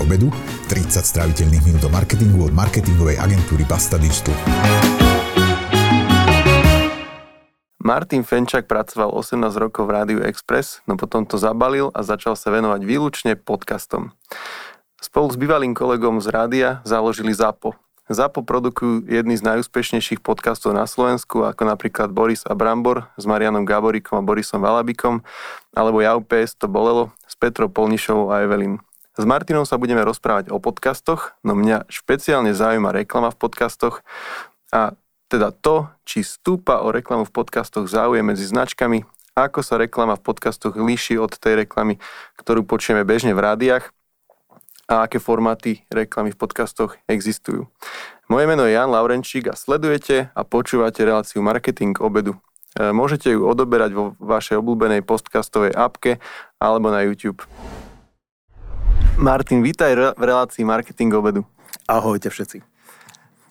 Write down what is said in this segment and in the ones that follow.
obedu, 30 stráviteľných minút o marketingu od marketingovej agentúry Basta Digital. Martin Fenčák pracoval 18 rokov v Rádiu Express, no potom to zabalil a začal sa venovať výlučne podcastom. Spolu s bývalým kolegom z rádia založili ZAPO, ZAPO produkujú jedny z najúspešnejších podcastov na Slovensku, ako napríklad Boris a Brambor s Marianom Gaborikom a Borisom Valabikom, alebo Ja UPS to bolelo s Petrou Polnišovou a Evelyn. S Martinom sa budeme rozprávať o podcastoch, no mňa špeciálne zaujíma reklama v podcastoch a teda to, či stúpa o reklamu v podcastoch záujem medzi značkami, ako sa reklama v podcastoch líši od tej reklamy, ktorú počujeme bežne v rádiách a aké formáty reklamy v podcastoch existujú. Moje meno je Jan Laurenčík a sledujete a počúvate reláciu Marketing obedu. E, môžete ju odoberať vo vašej obľúbenej podcastovej appke alebo na YouTube. Martin, vítaj v relácii Marketing obedu. Ahojte všetci.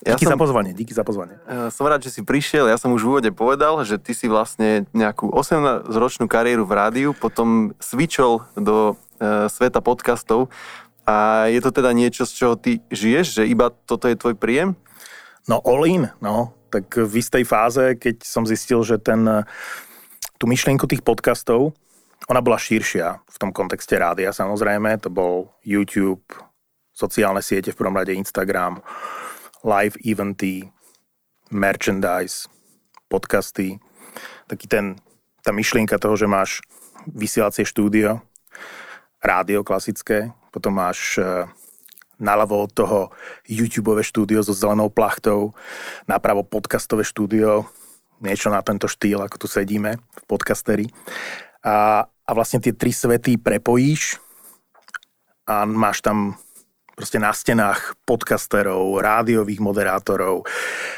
Ja díky som, za pozvanie, díky za pozvanie. E, som rád, že si prišiel. Ja som už v úvode povedal, že ty si vlastne nejakú 18-ročnú kariéru v rádiu, potom switchol do e, sveta podcastov. A je to teda niečo, z čoho ty žiješ, že iba toto je tvoj príjem? No all in, no. Tak v istej fáze, keď som zistil, že ten, tú myšlienku tých podcastov, ona bola širšia v tom kontexte rádia samozrejme, to bol YouTube, sociálne siete, v prvom rade Instagram, live eventy, merchandise, podcasty, taký ten, tá myšlienka toho, že máš vysielacie štúdio, rádio klasické, potom máš e, naľavo od toho YouTube štúdio so zelenou plachtou, napravo podcastové štúdio, niečo na tento štýl, ako tu sedíme v podcasteri. A, a vlastne tie tri svety prepojíš a máš tam proste na stenách podcasterov, rádiových moderátorov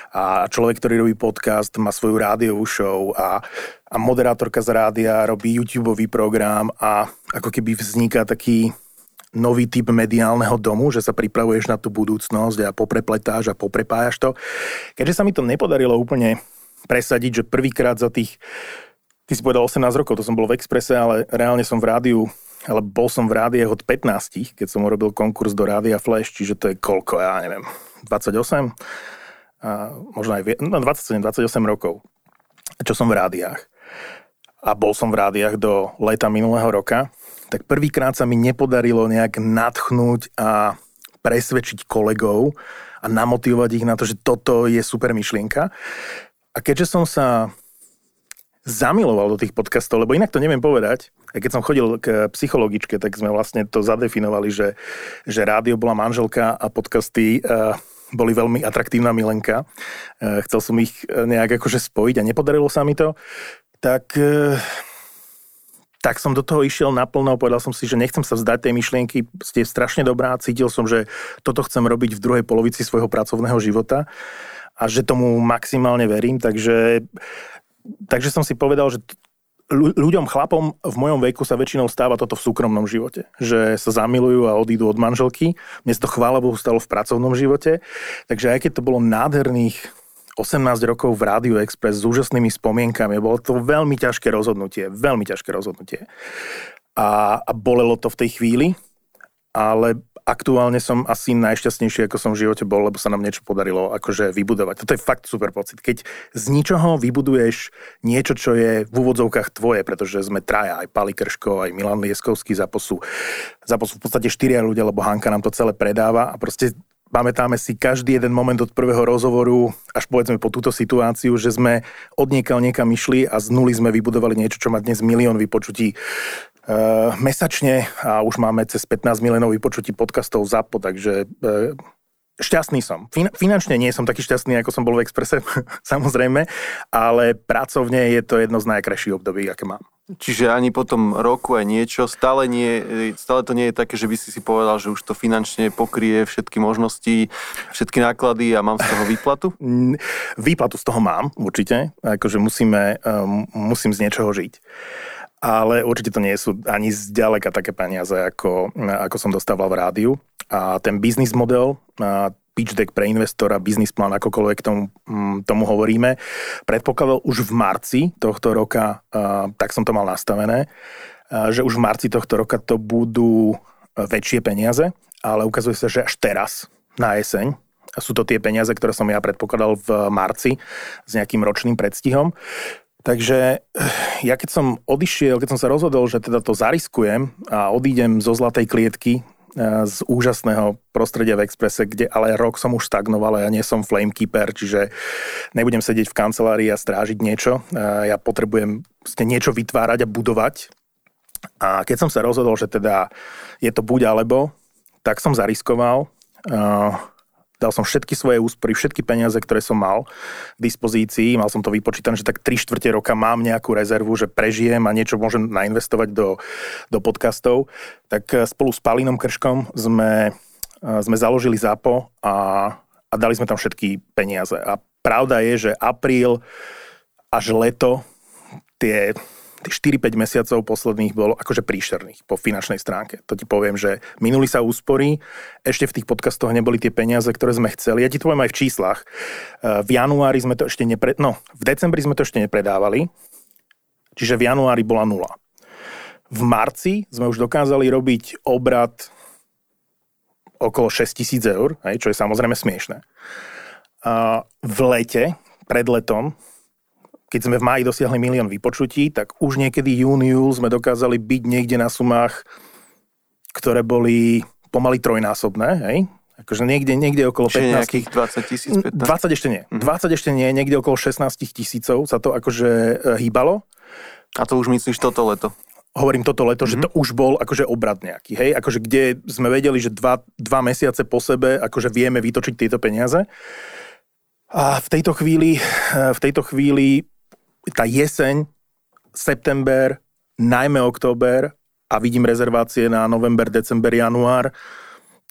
a človek, ktorý robí podcast, má svoju rádiovú show a, a moderátorka z rádia robí YouTube program a ako keby vzniká taký nový typ mediálneho domu, že sa pripravuješ na tú budúcnosť a poprepletáš a poprepájaš to. Keďže sa mi to nepodarilo úplne presadiť, že prvýkrát za tých, ty si povedal 18 rokov, to som bol v Exprese, ale reálne som v rádiu ale bol som v rádiách od 15, keď som urobil konkurs do Rádia Flash, čiže to je koľko, ja neviem, 28? A možno aj no 27, 28 rokov, čo som v rádiách. A bol som v rádiách do leta minulého roka tak prvýkrát sa mi nepodarilo nejak nadchnúť a presvedčiť kolegov a namotivovať ich na to, že toto je super myšlienka. A keďže som sa zamiloval do tých podcastov, lebo inak to neviem povedať, a keď som chodil k psychologičke, tak sme vlastne to zadefinovali, že, že rádio bola manželka a podcasty uh, boli veľmi atraktívna milenka. Uh, chcel som ich eh, nejak akože spojiť a nepodarilo sa mi to. Tak tak som do toho išiel naplno, povedal som si, že nechcem sa vzdať tej myšlienky, ste strašne dobrá, cítil som, že toto chcem robiť v druhej polovici svojho pracovného života a že tomu maximálne verím, takže, takže som si povedal, že ľuďom, chlapom v mojom veku sa väčšinou stáva toto v súkromnom živote. Že sa zamilujú a odídu od manželky. Mne sa to chvála Bohu stalo v pracovnom živote. Takže aj keď to bolo nádherných 18 rokov v Rádiu Express s úžasnými spomienkami. Bolo to veľmi ťažké rozhodnutie, veľmi ťažké rozhodnutie. A, a bolelo to v tej chvíli, ale aktuálne som asi najšťastnejší, ako som v živote bol, lebo sa nám niečo podarilo akože vybudovať. Toto je fakt super pocit. Keď z ničoho vybuduješ niečo, čo je v úvodzovkách tvoje, pretože sme traja, aj Pali Krško, aj Milan Lieskovský za posu, za posu v podstate štyria ľudia, lebo Hanka nám to celé predáva a proste Pamätáme si každý jeden moment od prvého rozhovoru až povedzme po túto situáciu, že sme od niekaľ niekam išli a z nuly sme vybudovali niečo, čo má dnes milión vypočutí uh, mesačne a už máme cez 15 miliónov vypočutí podcastov ZAPO, takže uh, šťastný som. Fin- finančne nie som taký šťastný, ako som bol v Exprese, samozrejme, ale pracovne je to jedno z najkrajších období, aké mám. Čiže ani po tom roku aj niečo, stále, nie, stále to nie je také, že by si si povedal, že už to finančne pokrie všetky možnosti, všetky náklady a mám z toho výplatu? Výplatu z toho mám, určite. Akože musíme, um, musím z niečoho žiť. Ale určite to nie sú ani zďaleka také peniaze, ako, ako som dostával v rádiu. A ten biznis model, pitch deck pre investora, business plán, akokoľvek tomu, mm, tomu hovoríme. Predpokladal už v marci tohto roka, tak som to mal nastavené, že už v marci tohto roka to budú väčšie peniaze, ale ukazuje sa, že až teraz, na jeseň, sú to tie peniaze, ktoré som ja predpokladal v marci s nejakým ročným predstihom. Takže eh, ja keď som odišiel, keď som sa rozhodol, že teda to zariskujem a odídem zo zlatej klietky eh, z úžasného prostredia v Exprese, kde ale rok som už stagnoval a ja nie som flamekeeper, čiže nebudem sedieť v kancelárii a strážiť niečo. Eh, ja potrebujem niečo vytvárať a budovať. A keď som sa rozhodol, že teda je to buď alebo, tak som zariskoval dal som všetky svoje úspory, všetky peniaze, ktoré som mal v dispozícii, mal som to vypočítané, že tak 3 štvrte roka mám nejakú rezervu, že prežijem a niečo môžem nainvestovať do, do podcastov, tak eh, spolu s Palinom Krškom sme, eh, sme založili ZAPO a, a dali sme tam všetky peniaze. A pravda je, že apríl až leto tie 4-5 mesiacov posledných bolo akože príšerných po finančnej stránke. To ti poviem, že minuli sa úspory, ešte v tých podcastoch neboli tie peniaze, ktoré sme chceli. Ja ti to poviem aj v číslach. Eh, v januári sme to ešte nepre... no, v decembri sme to ešte nepredávali, čiže v januári bola nula. V marci sme už dokázali robiť obrad okolo 6 tisíc eur, čo je samozrejme smiešné. V lete, pred letom, keď sme v máji dosiahli milión vypočutí, tak už niekedy jún, júl sme dokázali byť niekde na sumách, ktoré boli pomaly trojnásobné, hej? Akože niekde, niekde okolo Čiže 15... nejakých 20 tisíc? 20 ešte nie. Mm-hmm. 20 ešte nie, niekde okolo 16 tisícov sa to akože e, hýbalo. A to už myslíš toto leto? Hovorím toto leto, mm-hmm. že to mhm. už bol akože obrad nejaký, hej? Akože kde sme vedeli, že dva, dva mesiace po sebe akože vieme vytočiť tieto peniaze. A v tejto chvíli, e, v tejto chvíli tá jeseň, september, najmä október a vidím rezervácie na november, december, január,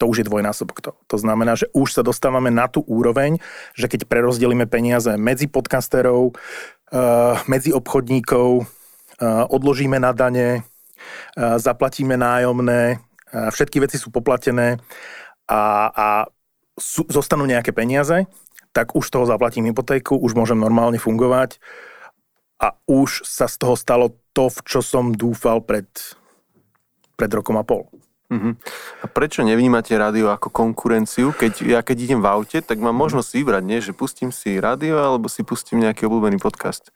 to už je dvojnásobok to. To znamená, že už sa dostávame na tú úroveň, že keď prerozdelíme peniaze medzi podcasterov, eh, medzi obchodníkov, eh, odložíme na dane, eh, zaplatíme nájomné, všetky veci sú poplatené a, a sú, zostanú nejaké peniaze, tak už toho zaplatím hypotéku, už môžem normálne fungovať a už sa z toho stalo to, v čo som dúfal pred, pred rokom a pol. Uh-huh. A prečo nevnímate rádio ako konkurenciu? Keď ja keď idem v aute, tak mám možnosť vybrať, nie? že pustím si rádio alebo si pustím nejaký obľúbený podcast.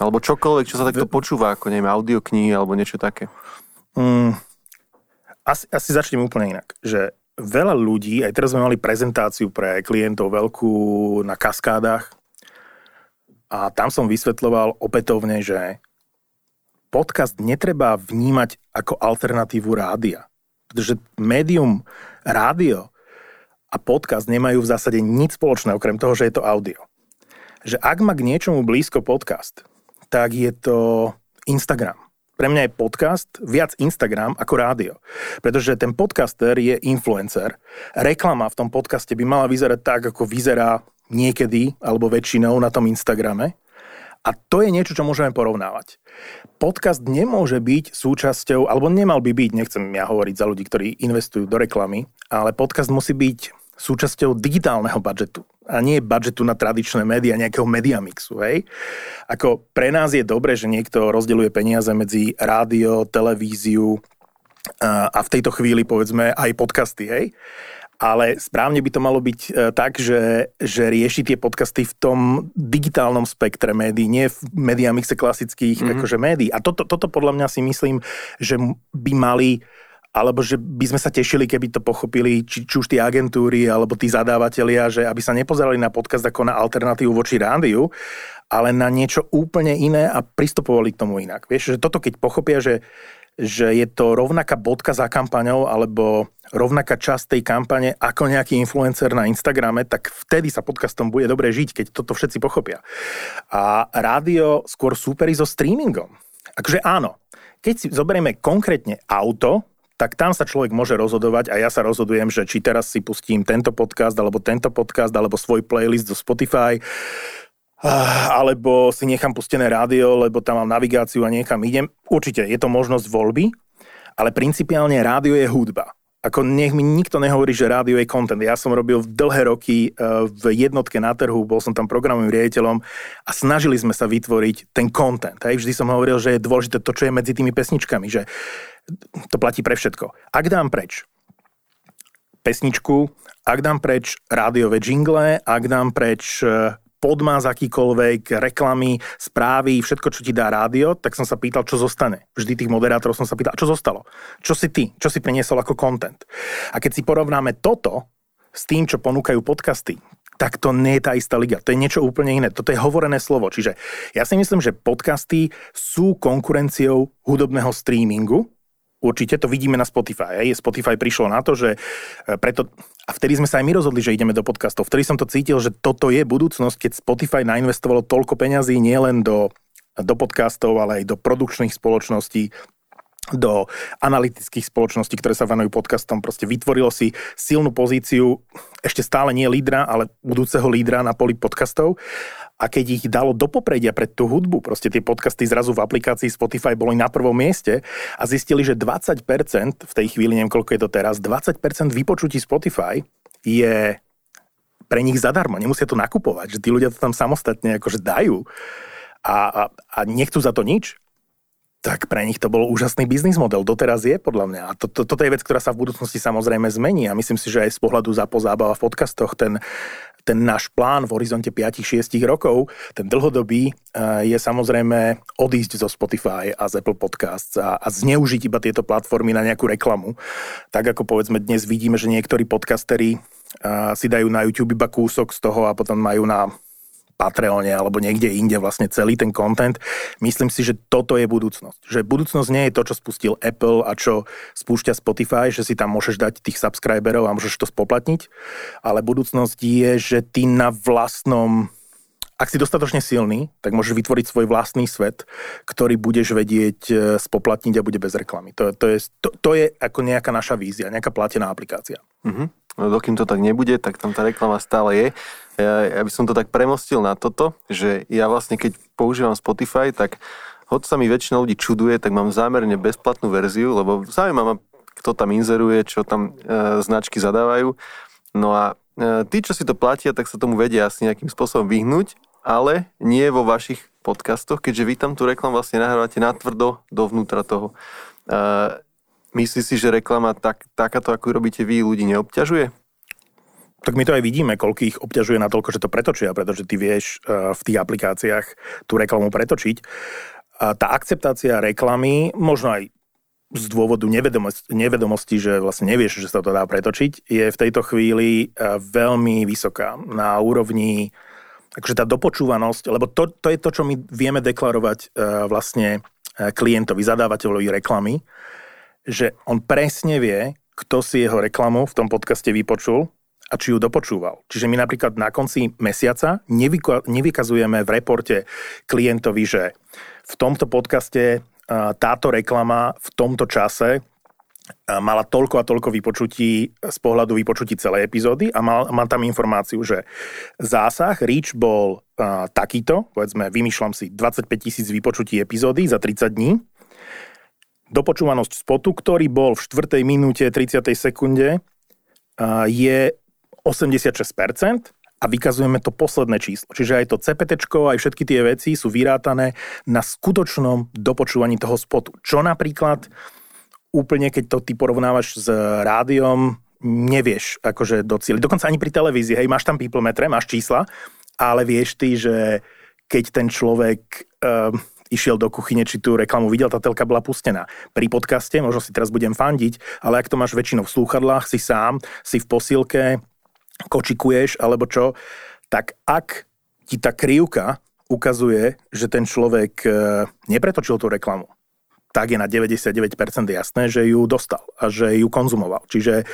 Alebo čokoľvek, čo sa takto počúva, ako neviem, audioknihy alebo niečo také. Mm, asi, asi začnem úplne inak. Že veľa ľudí, aj teraz sme mali prezentáciu pre klientov veľkú na kaskádach, a tam som vysvetloval opätovne, že podcast netreba vnímať ako alternatívu rádia. Pretože médium rádio a podcast nemajú v zásade nič spoločné, okrem toho, že je to audio. Že ak má k niečomu blízko podcast, tak je to Instagram. Pre mňa je podcast viac Instagram ako rádio. Pretože ten podcaster je influencer. Reklama v tom podcaste by mala vyzerať tak, ako vyzerá niekedy, alebo väčšinou na tom Instagrame. A to je niečo, čo môžeme porovnávať. Podcast nemôže byť súčasťou, alebo nemal by byť, nechcem ja hovoriť za ľudí, ktorí investujú do reklamy, ale podcast musí byť súčasťou digitálneho budžetu a nie budžetu na tradičné médiá, nejakého mediamixu. Hej? Ako pre nás je dobre, že niekto rozdeľuje peniaze medzi rádio, televíziu a v tejto chvíli povedzme aj podcasty. Hej? Ale správne by to malo byť e, tak, že, že rieši tie podcasty v tom digitálnom spektre médií, nie v mediamixe klasických mm-hmm. akože médií. A toto, toto podľa mňa si myslím, že by mali alebo že by sme sa tešili, keby to pochopili či, či už tie agentúry alebo tí zadávateľia, že aby sa nepozerali na podcast ako na alternatívu voči rádiu, ale na niečo úplne iné a pristupovali k tomu inak. Vieš, že toto keď pochopia, že že je to rovnaká bodka za kampaňou alebo rovnaká časť tej kampane ako nejaký influencer na Instagrame, tak vtedy sa podcastom bude dobre žiť, keď toto všetci pochopia. A rádio skôr súperi so streamingom. Akože áno, keď si zoberieme konkrétne auto, tak tam sa človek môže rozhodovať a ja sa rozhodujem, že či teraz si pustím tento podcast, alebo tento podcast, alebo svoj playlist zo Spotify, alebo si nechám pustené rádio, lebo tam mám navigáciu a niekam idem. Určite je to možnosť voľby, ale principiálne rádio je hudba. Ako nech mi nikto nehovorí, že rádio je content. Ja som robil dlhé roky e, v jednotke na trhu, bol som tam programovým riaditeľom a snažili sme sa vytvoriť ten content. Hej. Vždy som hovoril, že je dôležité to, čo je medzi tými pesničkami, že to platí pre všetko. Ak dám preč pesničku, ak dám preč rádiové jingle, ak dám preč e, podmaz akýkoľvek, reklamy, správy, všetko, čo ti dá rádio, tak som sa pýtal, čo zostane. Vždy tých moderátorov som sa pýtal, čo zostalo? Čo si ty? Čo si priniesol ako content? A keď si porovnáme toto s tým, čo ponúkajú podcasty, tak to nie je tá istá liga. To je niečo úplne iné. Toto je hovorené slovo. Čiže ja si myslím, že podcasty sú konkurenciou hudobného streamingu, Určite to vidíme na Spotify. Aj. Spotify prišlo na to, že e, preto, a vtedy sme sa aj my rozhodli, že ideme do podcastov. Vtedy som to cítil, že toto je budúcnosť, keď Spotify nainvestovalo toľko peňazí nielen do, do podcastov, ale aj do produkčných spoločností, do analytických spoločností, ktoré sa venujú podcastom. Proste vytvorilo si silnú pozíciu, ešte stále nie lídra, ale budúceho lídra na poli podcastov. A keď ich dalo do popredia pred tú hudbu, proste tie podcasty zrazu v aplikácii Spotify boli na prvom mieste a zistili, že 20% v tej chvíli, neviem koľko je to teraz, 20% vypočutí Spotify je pre nich zadarmo, nemusia to nakupovať, že tí ľudia to tam samostatne akože dajú a, a, a nechcú za to nič, tak pre nich to bol úžasný biznis model. Doteraz je, podľa mňa. A to, to, toto je vec, ktorá sa v budúcnosti samozrejme zmení. A myslím si, že aj z pohľadu zápo zábava v podcastoch ten, ten náš plán v horizonte 5-6 rokov, ten dlhodobý, je samozrejme odísť zo Spotify a z Apple Podcasts a, a zneužiť iba tieto platformy na nejakú reklamu. Tak ako povedzme dnes vidíme, že niektorí podcastery si dajú na YouTube iba kúsok z toho a potom majú na Patreone alebo niekde inde vlastne celý ten content. Myslím si, že toto je budúcnosť. Že budúcnosť nie je to, čo spustil Apple a čo spúšťa Spotify, že si tam môžeš dať tých subscriberov a môžeš to spoplatniť, ale budúcnosť je, že ty na vlastnom ak si dostatočne silný, tak môžeš vytvoriť svoj vlastný svet, ktorý budeš vedieť e, spoplatniť a bude bez reklamy. To, to, je, to, to je ako nejaká naša vízia, nejaká platená aplikácia. Mm-hmm. No dokým to tak nebude, tak tam tá reklama stále je. Ja, ja by som to tak premostil na toto, že ja vlastne keď používam Spotify, tak hoď sa mi väčšina ľudí čuduje, tak mám zámerne bezplatnú verziu, lebo zaujíma ma, kto tam inzeruje, čo tam e, značky zadávajú. No a e, tí, čo si to platia, tak sa tomu vedia asi nejakým spôsobom vyhnúť, ale nie vo vašich podcastoch, keďže vy tam tú reklamu vlastne nahrávate natvrdo dovnútra toho. E, Myslíš si, že reklama tak, takáto, ako robíte vy, ľudí neobťažuje? Tak my to aj vidíme, koľko ich obťažuje na toľko, že to pretočia, pretože ty vieš eh, v tých aplikáciách tú reklamu pretočiť. A tá akceptácia reklamy, možno aj z dôvodu nevedomosti, nevedomosti, že vlastne nevieš, že sa to dá pretočiť, je v tejto chvíli eh, veľmi vysoká. Na úrovni, takže tá dopočúvanosť, lebo to, to je to, čo my vieme deklarovať eh, vlastne klientovi, zadávateľovi reklamy, že on presne vie, kto si jeho reklamu v tom podcaste vypočul a či ju dopočúval. Čiže my napríklad na konci mesiaca nevykazujeme v reporte klientovi, že v tomto podcaste táto reklama v tomto čase mala toľko a toľko vypočutí z pohľadu vypočutí celej epizódy a mal, mal tam informáciu, že zásah Reach bol uh, takýto, povedzme, vymýšľam si 25 tisíc vypočutí epizódy za 30 dní dopočúvanosť spotu, ktorý bol v 4. minúte 30. sekunde, je 86% a vykazujeme to posledné číslo. Čiže aj to CPT, aj všetky tie veci sú vyrátané na skutočnom dopočúvaní toho spotu. Čo napríklad úplne, keď to ty porovnávaš s rádiom, nevieš akože docieliť. Dokonca ani pri televízii, hej, máš tam people metre, máš čísla, ale vieš ty, že keď ten človek um, išiel do kuchyne, či tú reklamu videl, tá telka bola pustená. Pri podcaste, možno si teraz budem fandiť, ale ak to máš väčšinou v slúchadlách, si sám, si v posilke, kočikuješ alebo čo, tak ak ti tá krivka ukazuje, že ten človek e, nepretočil tú reklamu, tak je na 99% jasné, že ju dostal a že ju konzumoval. Čiže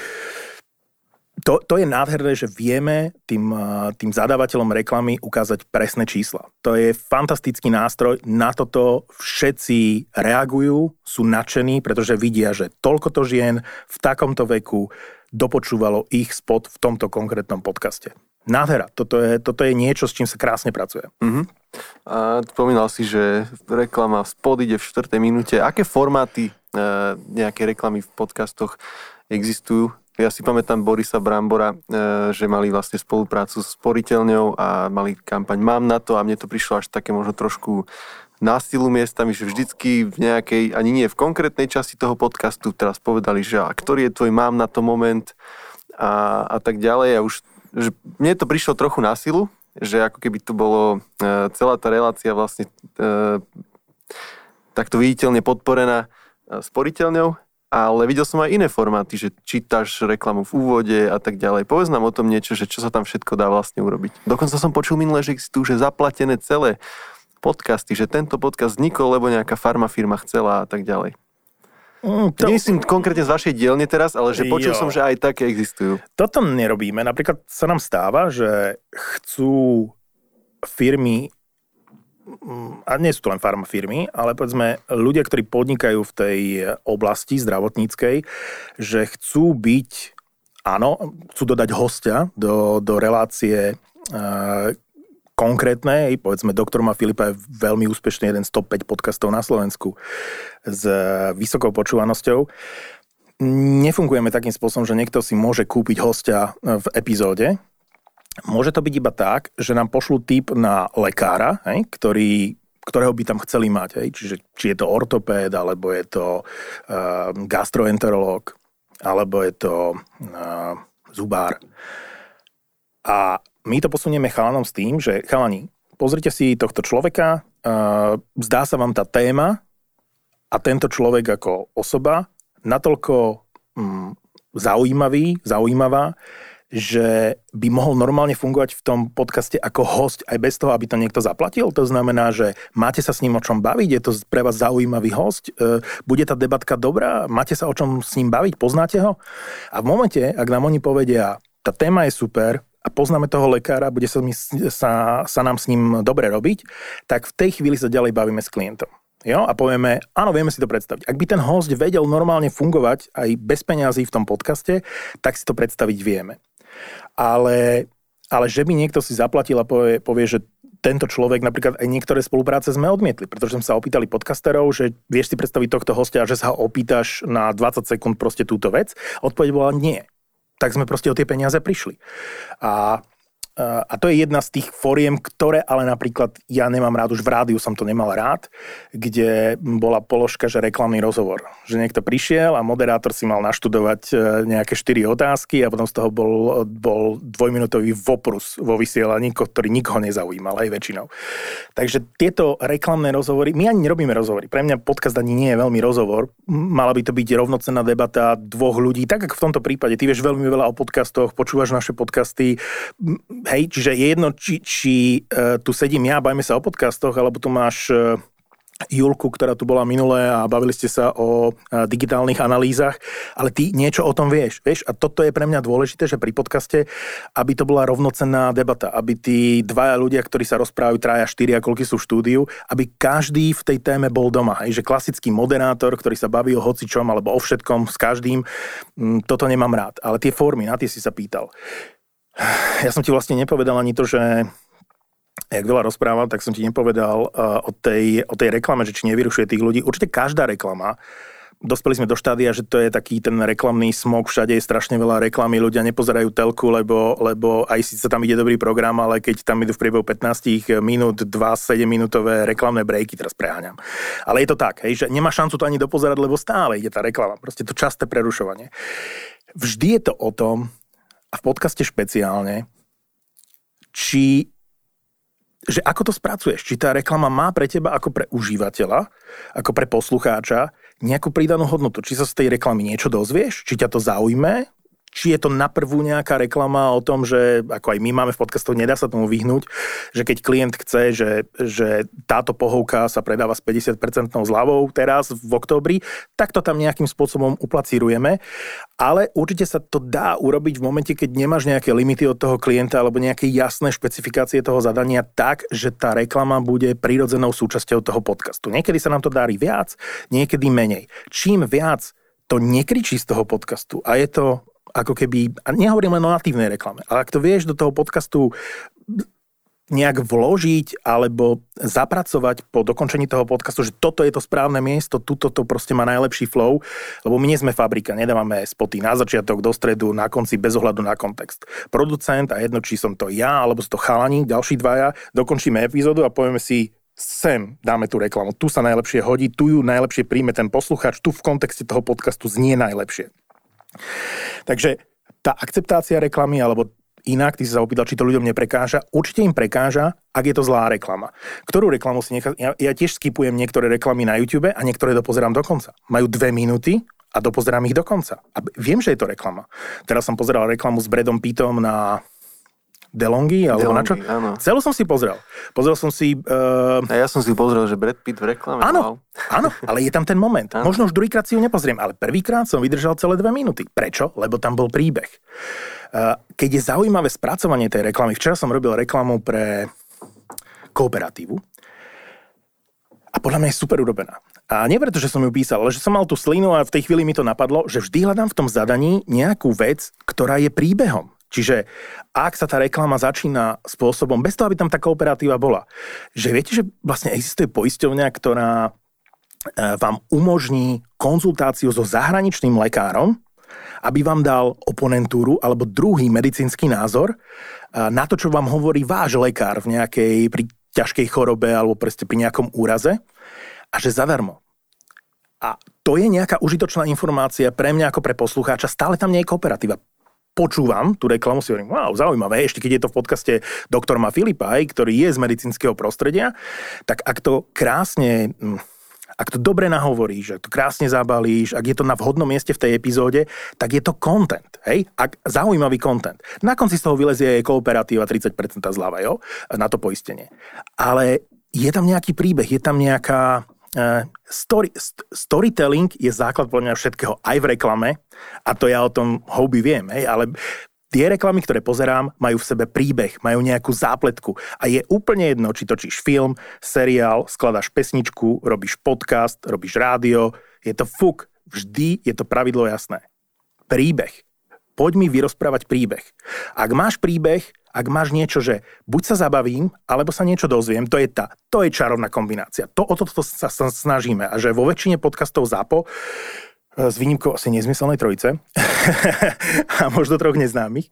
to, to je nádherné, že vieme tým, tým zadávateľom reklamy ukázať presné čísla. To je fantastický nástroj, na toto všetci reagujú, sú nadšení, pretože vidia, že toľko to žien v takomto veku dopočúvalo ich spot v tomto konkrétnom podcaste. Nádhera. Toto je, toto je niečo, s čím sa krásne pracuje. Uh-huh. A spomínal si, že reklama v spod ide v 4. minúte. Aké formáty e, nejaké reklamy v podcastoch existujú? Ja si pamätám Borisa Brambora, e, že mali vlastne spoluprácu s sporiteľňou a mali kampaň Mám na to a mne to prišlo až také možno trošku násilu miestami, že vždycky v nejakej, ani nie v konkrétnej časti toho podcastu teraz povedali, že a ktorý je tvoj mám na to moment a, a tak ďalej. A už že mne to prišlo trochu na silu, že ako keby tu bolo e, celá tá relácia vlastne e, takto viditeľne podporená e, sporiteľňou, ale videl som aj iné formáty, že čítaš reklamu v úvode a tak ďalej. Povedz nám o tom niečo, že čo sa tam všetko dá vlastne urobiť. Dokonca som počul minule, že tu že zaplatené celé podcasty, že tento podcast vznikol, lebo nejaká farmafirma chcela a tak ďalej. Mm, to... Nemyslím konkrétne z vašej dielne teraz, ale že počul jo. som, že aj také existujú. Toto nerobíme. Napríklad sa nám stáva, že chcú firmy a nie sú to len farmafirmy, ale povedzme ľudia, ktorí podnikajú v tej oblasti zdravotníckej, že chcú byť, áno, chcú dodať hostia do, do relácie, konkrétne, povedzme, doktor Ma Filipa je veľmi úspešný, jeden z top 5 podcastov na Slovensku s vysokou počúvanosťou. Nefungujeme takým spôsobom, že niekto si môže kúpiť hostia v epizóde. Môže to byť iba tak, že nám pošlú tip na lekára, hej, ktorý ktorého by tam chceli mať. Hej? Čiže či je to ortopéd, alebo je to uh, gastroenterológ, alebo je to uh, zubár. A my to posunieme chalanom s tým, že chalani, pozrite si tohto človeka, uh, zdá sa vám tá téma a tento človek ako osoba natoľko um, zaujímavý, zaujímavá, že by mohol normálne fungovať v tom podcaste ako host aj bez toho, aby to niekto zaplatil. To znamená, že máte sa s ním o čom baviť, je to pre vás zaujímavý host, e, bude tá debatka dobrá, máte sa o čom s ním baviť, poznáte ho. A v momente, ak nám oni povedia, tá téma je super, a poznáme toho lekára, bude sa, sa, sa nám s ním dobre robiť, tak v tej chvíli sa ďalej bavíme s klientom. Jo? A povieme, áno, vieme si to predstaviť. Ak by ten host vedel normálne fungovať aj bez peňazí v tom podcaste, tak si to predstaviť vieme. Ale, ale že by niekto si zaplatil a povie, povie že tento človek, napríklad aj niektoré spolupráce sme odmietli, pretože sme sa opýtali podcasterov, že vieš si predstaviť tohto hostia, že sa ho opýtaš na 20 sekúnd proste túto vec. Odpoveď bola nie tak sme proste o tie peniaze prišli. A a to je jedna z tých foriem, ktoré ale napríklad ja nemám rád, už v rádiu som to nemal rád, kde bola položka, že reklamný rozhovor. Že niekto prišiel a moderátor si mal naštudovať e, nejaké štyri otázky a potom z toho bol, bol dvojminútový voprus vo vysielaní, ktorý nikoho nezaujímal, aj väčšinou. Takže tieto reklamné rozhovory, my ani nerobíme rozhovory. Pre mňa podcast ani nie je veľmi rozhovor. Mala by to byť rovnocenná debata dvoch ľudí, tak ako v tomto prípade. Ty vieš veľmi veľa o podcastoch, počúvaš naše podcasty, Hej, čiže je jedno, či, či uh, tu sedím ja, bajme sa o podcastoch, alebo tu máš uh, Julku, ktorá tu bola minulé a bavili ste sa o digitálnych analýzach, ale ty niečo o tom vieš, vieš? A toto je pre mňa dôležité, že pri podcaste, aby to bola rovnocenná debata, aby tí dvaja ľudia, ktorí sa rozprávajú, traja, štyria, koľky sú v štúdiu, aby každý v tej téme bol doma. Hej? Že klasický moderátor, ktorý sa baví o hocičom alebo o všetkom s každým, toto nemám rád. Ale tie formy, na tie si sa pýtal. Ja som ti vlastne nepovedal ani to, že jak veľa rozprával, tak som ti nepovedal uh, o, tej, o tej reklame, že či nevyrušuje tých ľudí. Určite každá reklama, dospeli sme do štádia, že to je taký ten reklamný smog, všade je strašne veľa reklamy, ľudia nepozerajú telku, lebo, lebo aj sa tam ide dobrý program, ale keď tam idú v priebehu 15 minút, 2 7 minútové reklamné breaky, teraz preháňam. Ale je to tak, hej, že nemá šancu to ani dopozerať, lebo stále ide tá reklama, proste to časté prerušovanie. Vždy je to o tom, a v podcaste špeciálne, či že ako to spracuješ? Či tá reklama má pre teba ako pre užívateľa, ako pre poslucháča nejakú pridanú hodnotu? Či sa z tej reklamy niečo dozvieš? Či ťa to zaujme? Či je to na prvú nejaká reklama o tom, že ako aj my máme v podcastoch, nedá sa tomu vyhnúť, že keď klient chce, že, že táto pohovka sa predáva s 50% zľavou teraz v októbri, tak to tam nejakým spôsobom uplacírujeme, ale určite sa to dá urobiť v momente, keď nemáš nejaké limity od toho klienta alebo nejaké jasné špecifikácie toho zadania tak, že tá reklama bude prirodzenou súčasťou toho podcastu. Niekedy sa nám to darí viac, niekedy menej. Čím viac to nekričí z toho podcastu a je to ako keby, a nehovorím len o natívnej reklame, ale ak to vieš do toho podcastu nejak vložiť alebo zapracovať po dokončení toho podcastu, že toto je to správne miesto, tuto to proste má najlepší flow, lebo my nie sme fabrika, nedávame spoty na začiatok, do stredu, na konci, bez ohľadu na kontext. Producent a jedno, či som to ja, alebo to chalani, ďalší dvaja, dokončíme epizódu a povieme si, sem dáme tú reklamu, tu sa najlepšie hodí, tu ju najlepšie príjme ten posluchač, tu v kontexte toho podcastu znie najlepšie. Takže tá akceptácia reklamy alebo inak, ty si sa opýtal, či to ľuďom neprekáža. Určite im prekáža, ak je to zlá reklama. Ktorú reklamu si nechá... Ja, ja tiež skipujem niektoré reklamy na YouTube a niektoré dopozerám do konca. Majú dve minúty a dopozerám ich do konca. A viem, že je to reklama. Teraz som pozeral reklamu s Bredom Pittom na DeLonghi, alebo DeLonghi, na čo? áno. Celú som si pozrel. Pozrel som si... Uh, A ja som si pozrel, že Brad Pitt v reklame. Áno, áno, ale je tam ten moment. Áno. Možno už druhýkrát si ju nepozriem, ale prvýkrát som vydržal celé dve minúty. Prečo? Lebo tam bol príbeh. Uh, Keď je zaujímavé spracovanie tej reklamy, včera som robil reklamu pre kooperatívu a podľa mňa je super urobená. A nie preto, že som ju písal, ale že som mal tú slinu a v tej chvíli mi to napadlo, že vždy hľadám v tom zadaní nejakú vec, ktorá je príbehom. Čiže ak sa tá reklama začína spôsobom, bez toho, aby tam tá kooperatíva bola, že viete, že vlastne existuje poisťovňa, ktorá e, vám umožní konzultáciu so zahraničným lekárom, aby vám dal oponentúru alebo druhý medicínsky názor e, na to, čo vám hovorí váš lekár v nejakej pri ťažkej chorobe alebo proste pri nejakom úraze a že zadarmo. A to je nejaká užitočná informácia pre mňa ako pre poslucháča. Stále tam nie je kooperatíva počúvam tú reklamu, si hovorím, wow, zaujímavé, ešte keď je to v podcaste doktor Ma Filipaj, ktorý je z medicínskeho prostredia, tak ak to krásne, mm, ak to dobre nahovoríš, ak to krásne zabalíš, ak je to na vhodnom mieste v tej epizóde, tak je to content, hej? Ak, zaujímavý content. Na konci z toho vylezie kooperatíva 30% zľava, jo? Na to poistenie. Ale je tam nejaký príbeh, je tam nejaká, story, st- storytelling je základ podľa mňa všetkého aj v reklame a to ja o tom hobby viem, hej, ale tie reklamy, ktoré pozerám, majú v sebe príbeh, majú nejakú zápletku a je úplne jedno, či točíš film, seriál, skladaš pesničku, robíš podcast, robíš rádio, je to fuk, vždy je to pravidlo jasné. Príbeh. Poď mi vyrozprávať príbeh. Ak máš príbeh, ak máš niečo, že buď sa zabavím, alebo sa niečo dozviem, to je tá, to je čarovná kombinácia. To, o toto sa, snažíme. A že vo väčšine podcastov ZAPO, e, s výnimkou asi nezmyselnej trojice a možno troch neznámych,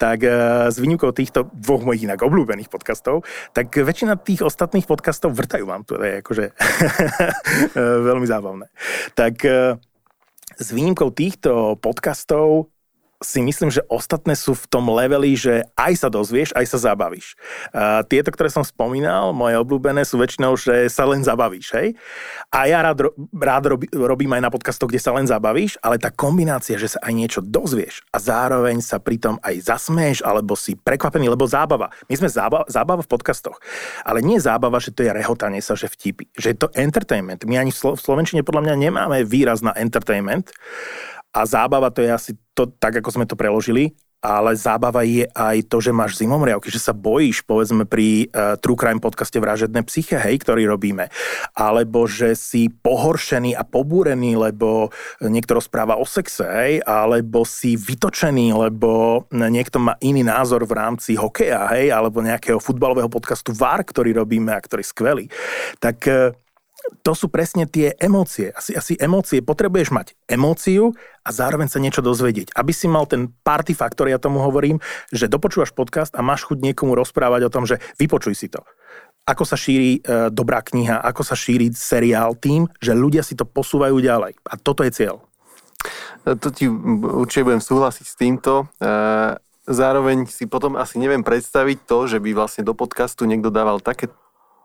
tak e, s výnimkou týchto dvoch mojich inak obľúbených podcastov, tak väčšina tých ostatných podcastov vrtajú vám. To je akože veľmi zábavné. Tak e, s výnimkou týchto podcastov si myslím, že ostatné sú v tom leveli, že aj sa dozvieš, aj sa zabavíš. Uh, tieto, ktoré som spomínal, moje obľúbené sú väčšinou, že sa len zabavíš, hej? A ja rád, rád rob, robím aj na podcastoch, kde sa len zabavíš, ale tá kombinácia, že sa aj niečo dozvieš a zároveň sa pritom aj zasmeješ, alebo si prekvapený, lebo zábava. My sme zábava, zábava v podcastoch, ale nie zábava, že to je rehotanie sa, že vtipy. Že je to entertainment. My ani v Slovenčine podľa mňa nemáme výraz na entertainment, a zábava to je asi to, tak ako sme to preložili, ale zábava je aj to, že máš zimomriavky, že sa bojíš, povedzme pri uh, True Crime podcaste Vražedné psyche, hej, ktorý robíme. Alebo že si pohoršený a pobúrený, lebo niekto rozpráva o sexe, hej, alebo si vytočený, lebo niekto má iný názor v rámci hokeja, hej, alebo nejakého futbalového podcastu VAR, ktorý robíme a ktorý je skvelý. Tak uh, to sú presne tie emócie. Asi, asi emócie. Potrebuješ mať emóciu a zároveň sa niečo dozvedieť. Aby si mal ten party faktor, ja tomu hovorím, že dopočúvaš podcast a máš chuť niekomu rozprávať o tom, že vypočuj si to. Ako sa šíri e, dobrá kniha, ako sa šíri seriál tým, že ľudia si to posúvajú ďalej. A toto je cieľ. To ti určite budem súhlasiť s týmto. E, Zároveň si potom asi neviem predstaviť to, že by vlastne do podcastu niekto dával také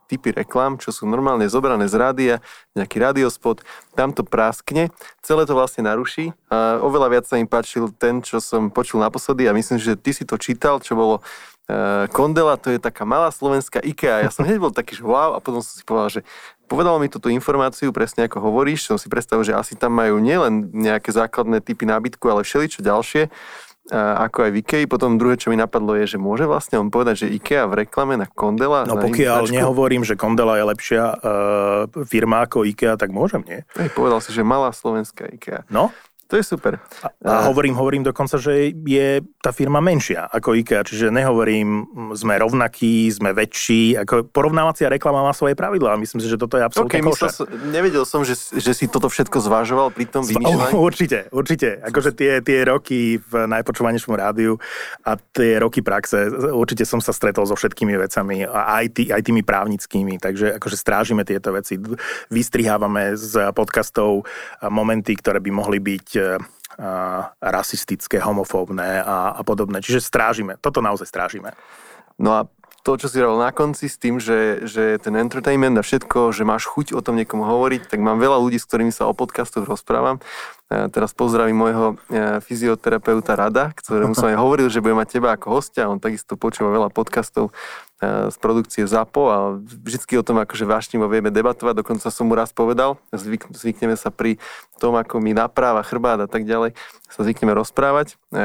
typy reklám, čo sú normálne zobrané z rádia, nejaký radiospot, tam to práskne, celé to vlastne naruší. A oveľa viac sa im páčil ten, čo som počul naposledy a myslím, že ty si to čítal, čo bolo uh, Kondela, to je taká malá slovenská IKEA. Ja som hneď bol taký, že wow, a potom som si povedal, že povedal mi túto informáciu, presne ako hovoríš, som si predstavil, že asi tam majú nielen nejaké základné typy nábytku, ale všeličo ďalšie ako aj v IKEA. Potom druhé, čo mi napadlo, je, že môže vlastne on povedať, že IKEA v reklame na Kondela... No na pokiaľ nehovorím, že Kondela je lepšia uh, firma ako IKEA, tak môžem, nie? Hej, povedal si, že malá slovenská IKEA. No, To je super. A, a hovorím, hovorím dokonca, že je tá firma menšia ako IKEA, čiže nehovorím, sme rovnakí, sme väčší, ako porovnávacia reklama má svoje pravidlá. Myslím si, že toto je absolútne okay, som, Nevedel som, že, že si toto všetko zvažoval pri tom vymýšľaní. Určite, určite. Akože tie, tie roky v najpočúvanejšom rádiu a tie roky praxe, určite som sa stretol so všetkými vecami, aj, tý, aj tými právnickými, takže akože strážime tieto veci. Vystrihávame z podcastov momenty, ktoré by mohli byť rasistické, homofóbne a, a podobné. Čiže strážime, toto naozaj strážime. No a to, čo si hovoril na konci s tým, že, že ten entertainment a všetko, že máš chuť o tom niekomu hovoriť, tak mám veľa ľudí, s ktorými sa o podcastoch rozprávam. E, teraz pozdravím môjho e, fyzioterapeuta Rada, ktorému som aj hovoril, že bude mať teba ako hostia. On takisto počúva veľa podcastov z produkcie ZAPO a vždycky o tom akože vášnivo vieme debatovať. Dokonca som mu raz povedal, zvyk, zvykneme sa pri tom, ako mi napráva chrbát a tak ďalej, sa zvykneme rozprávať. E,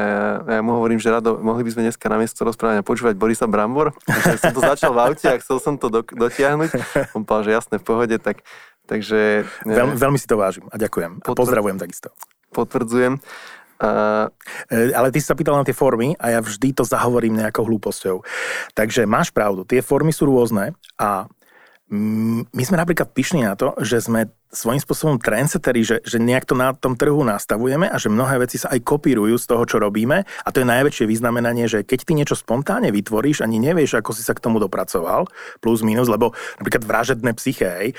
ja mu hovorím, že rado, mohli by sme dneska namiesto rozprávania počúvať Borisa Brambor. Ja som to začal v aute a chcel som to do, dotiahnuť. On povedal, že jasné, v pohode, tak takže... E, Veľ, veľmi si to vážim a ďakujem. A pozdravujem takisto. Potvrdzujem. Uh, ale ty si sa pýtal na tie formy a ja vždy to zahovorím nejakou hlúposťou. Takže máš pravdu, tie formy sú rôzne a my sme napríklad pyšní na to, že sme svojím spôsobom trendsetteri, že, že nejak to na tom trhu nastavujeme a že mnohé veci sa aj kopírujú z toho, čo robíme. A to je najväčšie vyznamenanie, že keď ty niečo spontánne vytvoríš, ani nevieš, ako si sa k tomu dopracoval, plus minus, lebo napríklad vražedné psyché,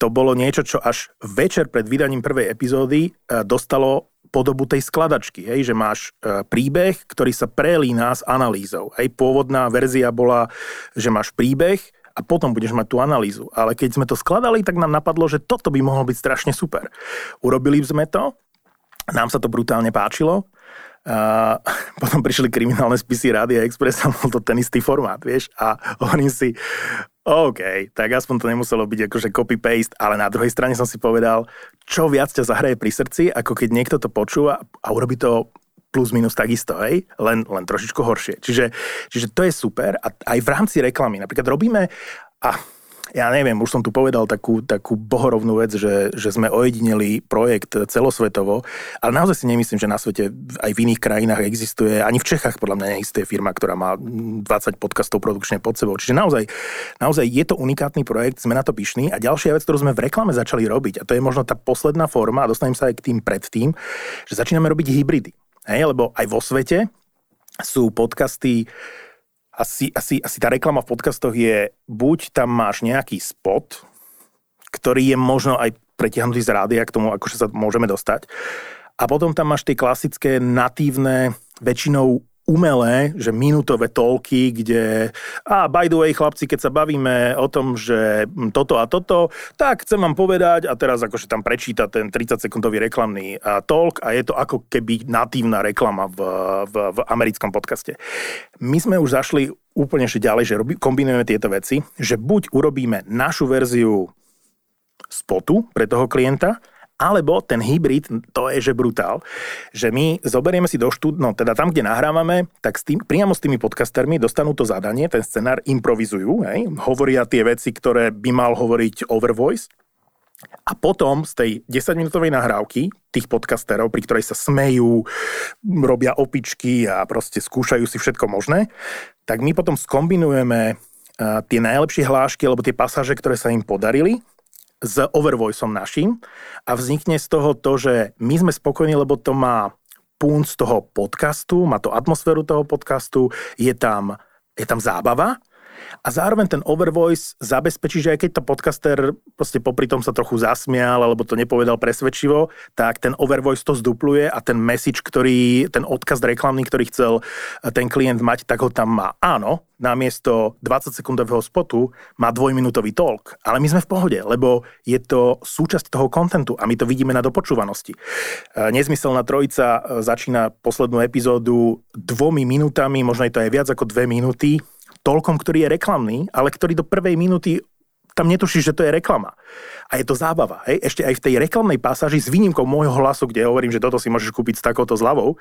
to bolo niečo, čo až večer pred vydaním prvej epizódy e, dostalo podobu tej skladačky, hej, že máš e, príbeh, ktorý sa prelína s analýzou. Hej, pôvodná verzia bola, že máš príbeh, a potom budeš mať tú analýzu. Ale keď sme to skladali, tak nám napadlo, že toto by mohlo byť strašne super. Urobili sme to, nám sa to brutálne páčilo, a potom prišli kriminálne spisy Rádia Express a bol to ten istý formát, vieš, a hovorím si, OK, tak aspoň to nemuselo byť akože copy-paste, ale na druhej strane som si povedal, čo viac ťa zahraje pri srdci, ako keď niekto to počúva a urobí to plus minus takisto, hej? Len, len trošičku horšie. Čiže, čiže to je super a aj v rámci reklamy. Napríklad robíme, a ja neviem, už som tu povedal takú, takú bohorovnú vec, že, že sme ojedineli projekt celosvetovo, ale naozaj si nemyslím, že na svete aj v iných krajinách existuje, ani v Čechách podľa mňa neexistuje firma, ktorá má 20 podcastov produkčne pod sebou. Čiže naozaj, naozaj je to unikátny projekt, sme na to pyšní. A ďalšia vec, ktorú sme v reklame začali robiť, a to je možno tá posledná forma, a dostanem sa aj k tým predtým, že začíname robiť hybridy. Hej, lebo aj vo svete sú podcasty, asi, asi, asi tá reklama v podcastoch je, buď tam máš nejaký spot, ktorý je možno aj pretiahnutý z rádia, k tomu akože sa môžeme dostať. A potom tam máš tie klasické natívne, väčšinou umelé, že minútové tolky, kde a by the way, chlapci, keď sa bavíme o tom, že toto a toto, tak chcem vám povedať a teraz akože tam prečíta ten 30-sekundový reklamný tolk a je to ako keby natívna reklama v, v, v americkom podcaste. My sme už zašli úplne ešte ďalej, že robí, kombinujeme tieto veci, že buď urobíme našu verziu spotu pre toho klienta, alebo ten hybrid, to je že brutál, že my zoberieme si do štúd, no teda tam, kde nahrávame, tak s tým, priamo s tými podcastermi dostanú to zadanie, ten scenár improvizujú, hej, hovoria tie veci, ktoré by mal hovoriť Overvoice, a potom z tej 10-minútovej nahrávky tých podcasterov, pri ktorej sa smejú, robia opičky a proste skúšajú si všetko možné, tak my potom skombinujeme tie najlepšie hlášky alebo tie pasáže, ktoré sa im podarili s overvoiceom našim a vznikne z toho to, že my sme spokojní, lebo to má punc toho podcastu, má to atmosféru toho podcastu, je tam, je tam zábava a zároveň ten overvoice zabezpečí, že aj keď to podcaster proste popri tom sa trochu zasmial alebo to nepovedal presvedčivo, tak ten overvoice to zdupluje a ten message, ktorý, ten odkaz reklamný, ktorý chcel ten klient mať, tak ho tam má. Áno, namiesto 20-sekundového spotu má dvojminútový talk, ale my sme v pohode, lebo je to súčasť toho kontentu a my to vidíme na dopočúvanosti. E, nezmyselná trojica e, začína poslednú epizódu dvomi minútami, možno je to aj viac ako dve minúty, toľkom, ktorý je reklamný, ale ktorý do prvej minúty tam netušíš, že to je reklama. A je to zábava. Hej? Ešte aj v tej reklamnej pasáži s výnimkou môjho hlasu, kde hovorím, že toto si môžeš kúpiť s takouto zľavou,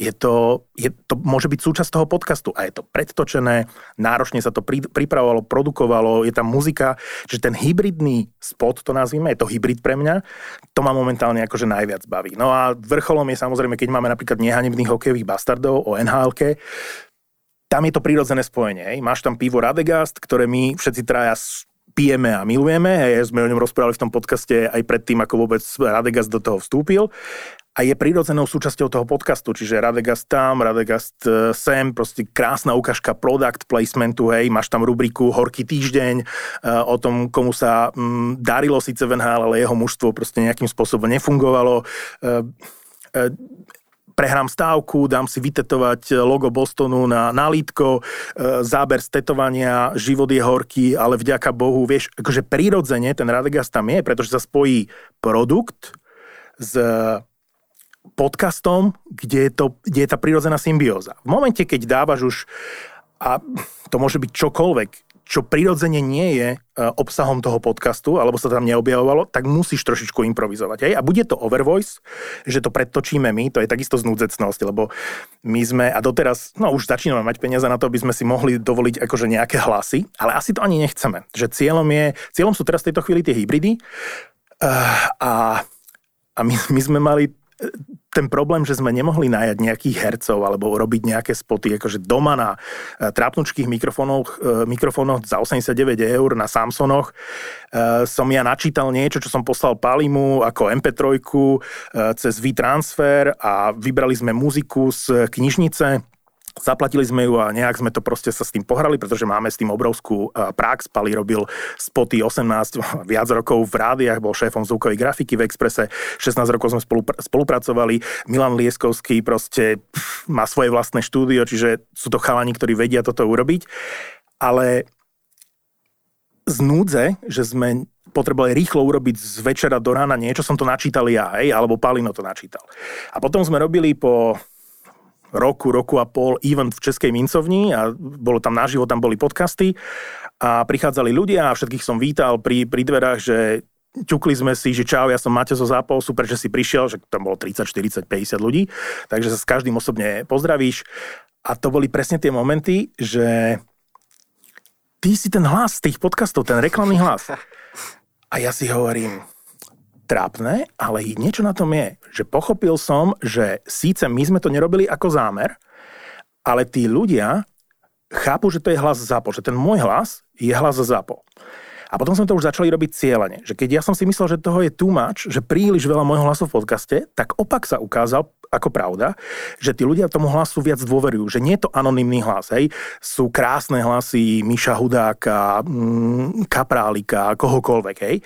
je to, je, to môže byť súčasť toho podcastu a je to predtočené, náročne sa to pri, pripravovalo, produkovalo, je tam muzika, že ten hybridný spot, to nazvime, je to hybrid pre mňa, to ma momentálne akože najviac baví. No a vrcholom je samozrejme, keď máme napríklad nehanebných hokejových bastardov o nhl tam je to prírodzené spojenie. Hej. Máš tam pivo Radegast, ktoré my všetci traja pijeme a milujeme. Hej, sme o ňom rozprávali v tom podcaste aj predtým, ako vôbec Radegast do toho vstúpil a je prirodzenou súčasťou toho podcastu, čiže Radegast tam, Radegast e, sem, proste krásna ukážka product placementu, hej, máš tam rubriku Horký týždeň e, o tom, komu sa mm, darilo síce v ale jeho mužstvo proste nejakým spôsobom nefungovalo. E, prehrám stávku, dám si vytetovať logo Bostonu na nálitko, záber z tetovania, život je horký, ale vďaka Bohu, vieš, akože prirodzene ten Radegast tam je, pretože sa spojí produkt s podcastom, kde je, to, kde je tá prirodzená symbióza. V momente, keď dávaš už, a to môže byť čokoľvek, čo prirodzene nie je e, obsahom toho podcastu, alebo sa tam neobjavovalo, tak musíš trošičku improvizovať. Hej? A bude to overvoice, že to predtočíme my, to je takisto znúdzecnosť, lebo my sme, a doteraz, no už začíname mať peniaze na to, aby sme si mohli dovoliť akože nejaké hlasy, ale asi to ani nechceme. Že cieľom, je, cieľom sú teraz v tejto chvíli tie hybridy uh, a, a my, my sme mali ten problém, že sme nemohli najať nejakých hercov alebo robiť nejaké spoty akože doma na e, trápnučkých mikrofónoch, e, mikrofónoch za 89 eur na Samsonoch e, som ja načítal niečo, čo som poslal Palimu ako MP3 cez V-Transfer a vybrali sme muziku z knižnice Zaplatili sme ju a nejak sme to proste sa s tým pohrali, pretože máme s tým obrovskú prax. Pali robil spoty 18 viac rokov v rádiách, bol šéfom zvukovej grafiky v Exprese, 16 rokov sme spolupracovali. Milan Lieskovský proste má svoje vlastné štúdio, čiže sú to chalani, ktorí vedia toto urobiť. Ale z núdze, že sme potrebovali rýchlo urobiť z večera do rána niečo, som to načítal ja, hej, alebo Palino to načítal. A potom sme robili po roku, roku a pol event v Českej mincovni a bolo tam naživo, tam boli podcasty a prichádzali ľudia a všetkých som vítal pri, pri dverách, že ťukli sme si, že čau, ja som Maťo zo Zápol, super, že si prišiel, že tam bolo 30, 40, 50 ľudí, takže sa s každým osobne pozdravíš. A to boli presne tie momenty, že ty si ten hlas z tých podcastov, ten reklamný hlas. A ja si hovorím, trápne, ale niečo na tom je, že pochopil som, že síce my sme to nerobili ako zámer, ale tí ľudia chápu, že to je hlas ZAPO, že ten môj hlas je hlas ZAPO. A potom sme to už začali robiť cieľene. Že keď ja som si myslel, že toho je too much, že príliš veľa môjho hlasu v podcaste, tak opak sa ukázal ako pravda, že tí ľudia tomu hlasu viac dôverujú, že nie je to anonymný hlas, hej. Sú krásne hlasy Miša Hudáka, mm, Kaprálika, kohokoľvek, hej.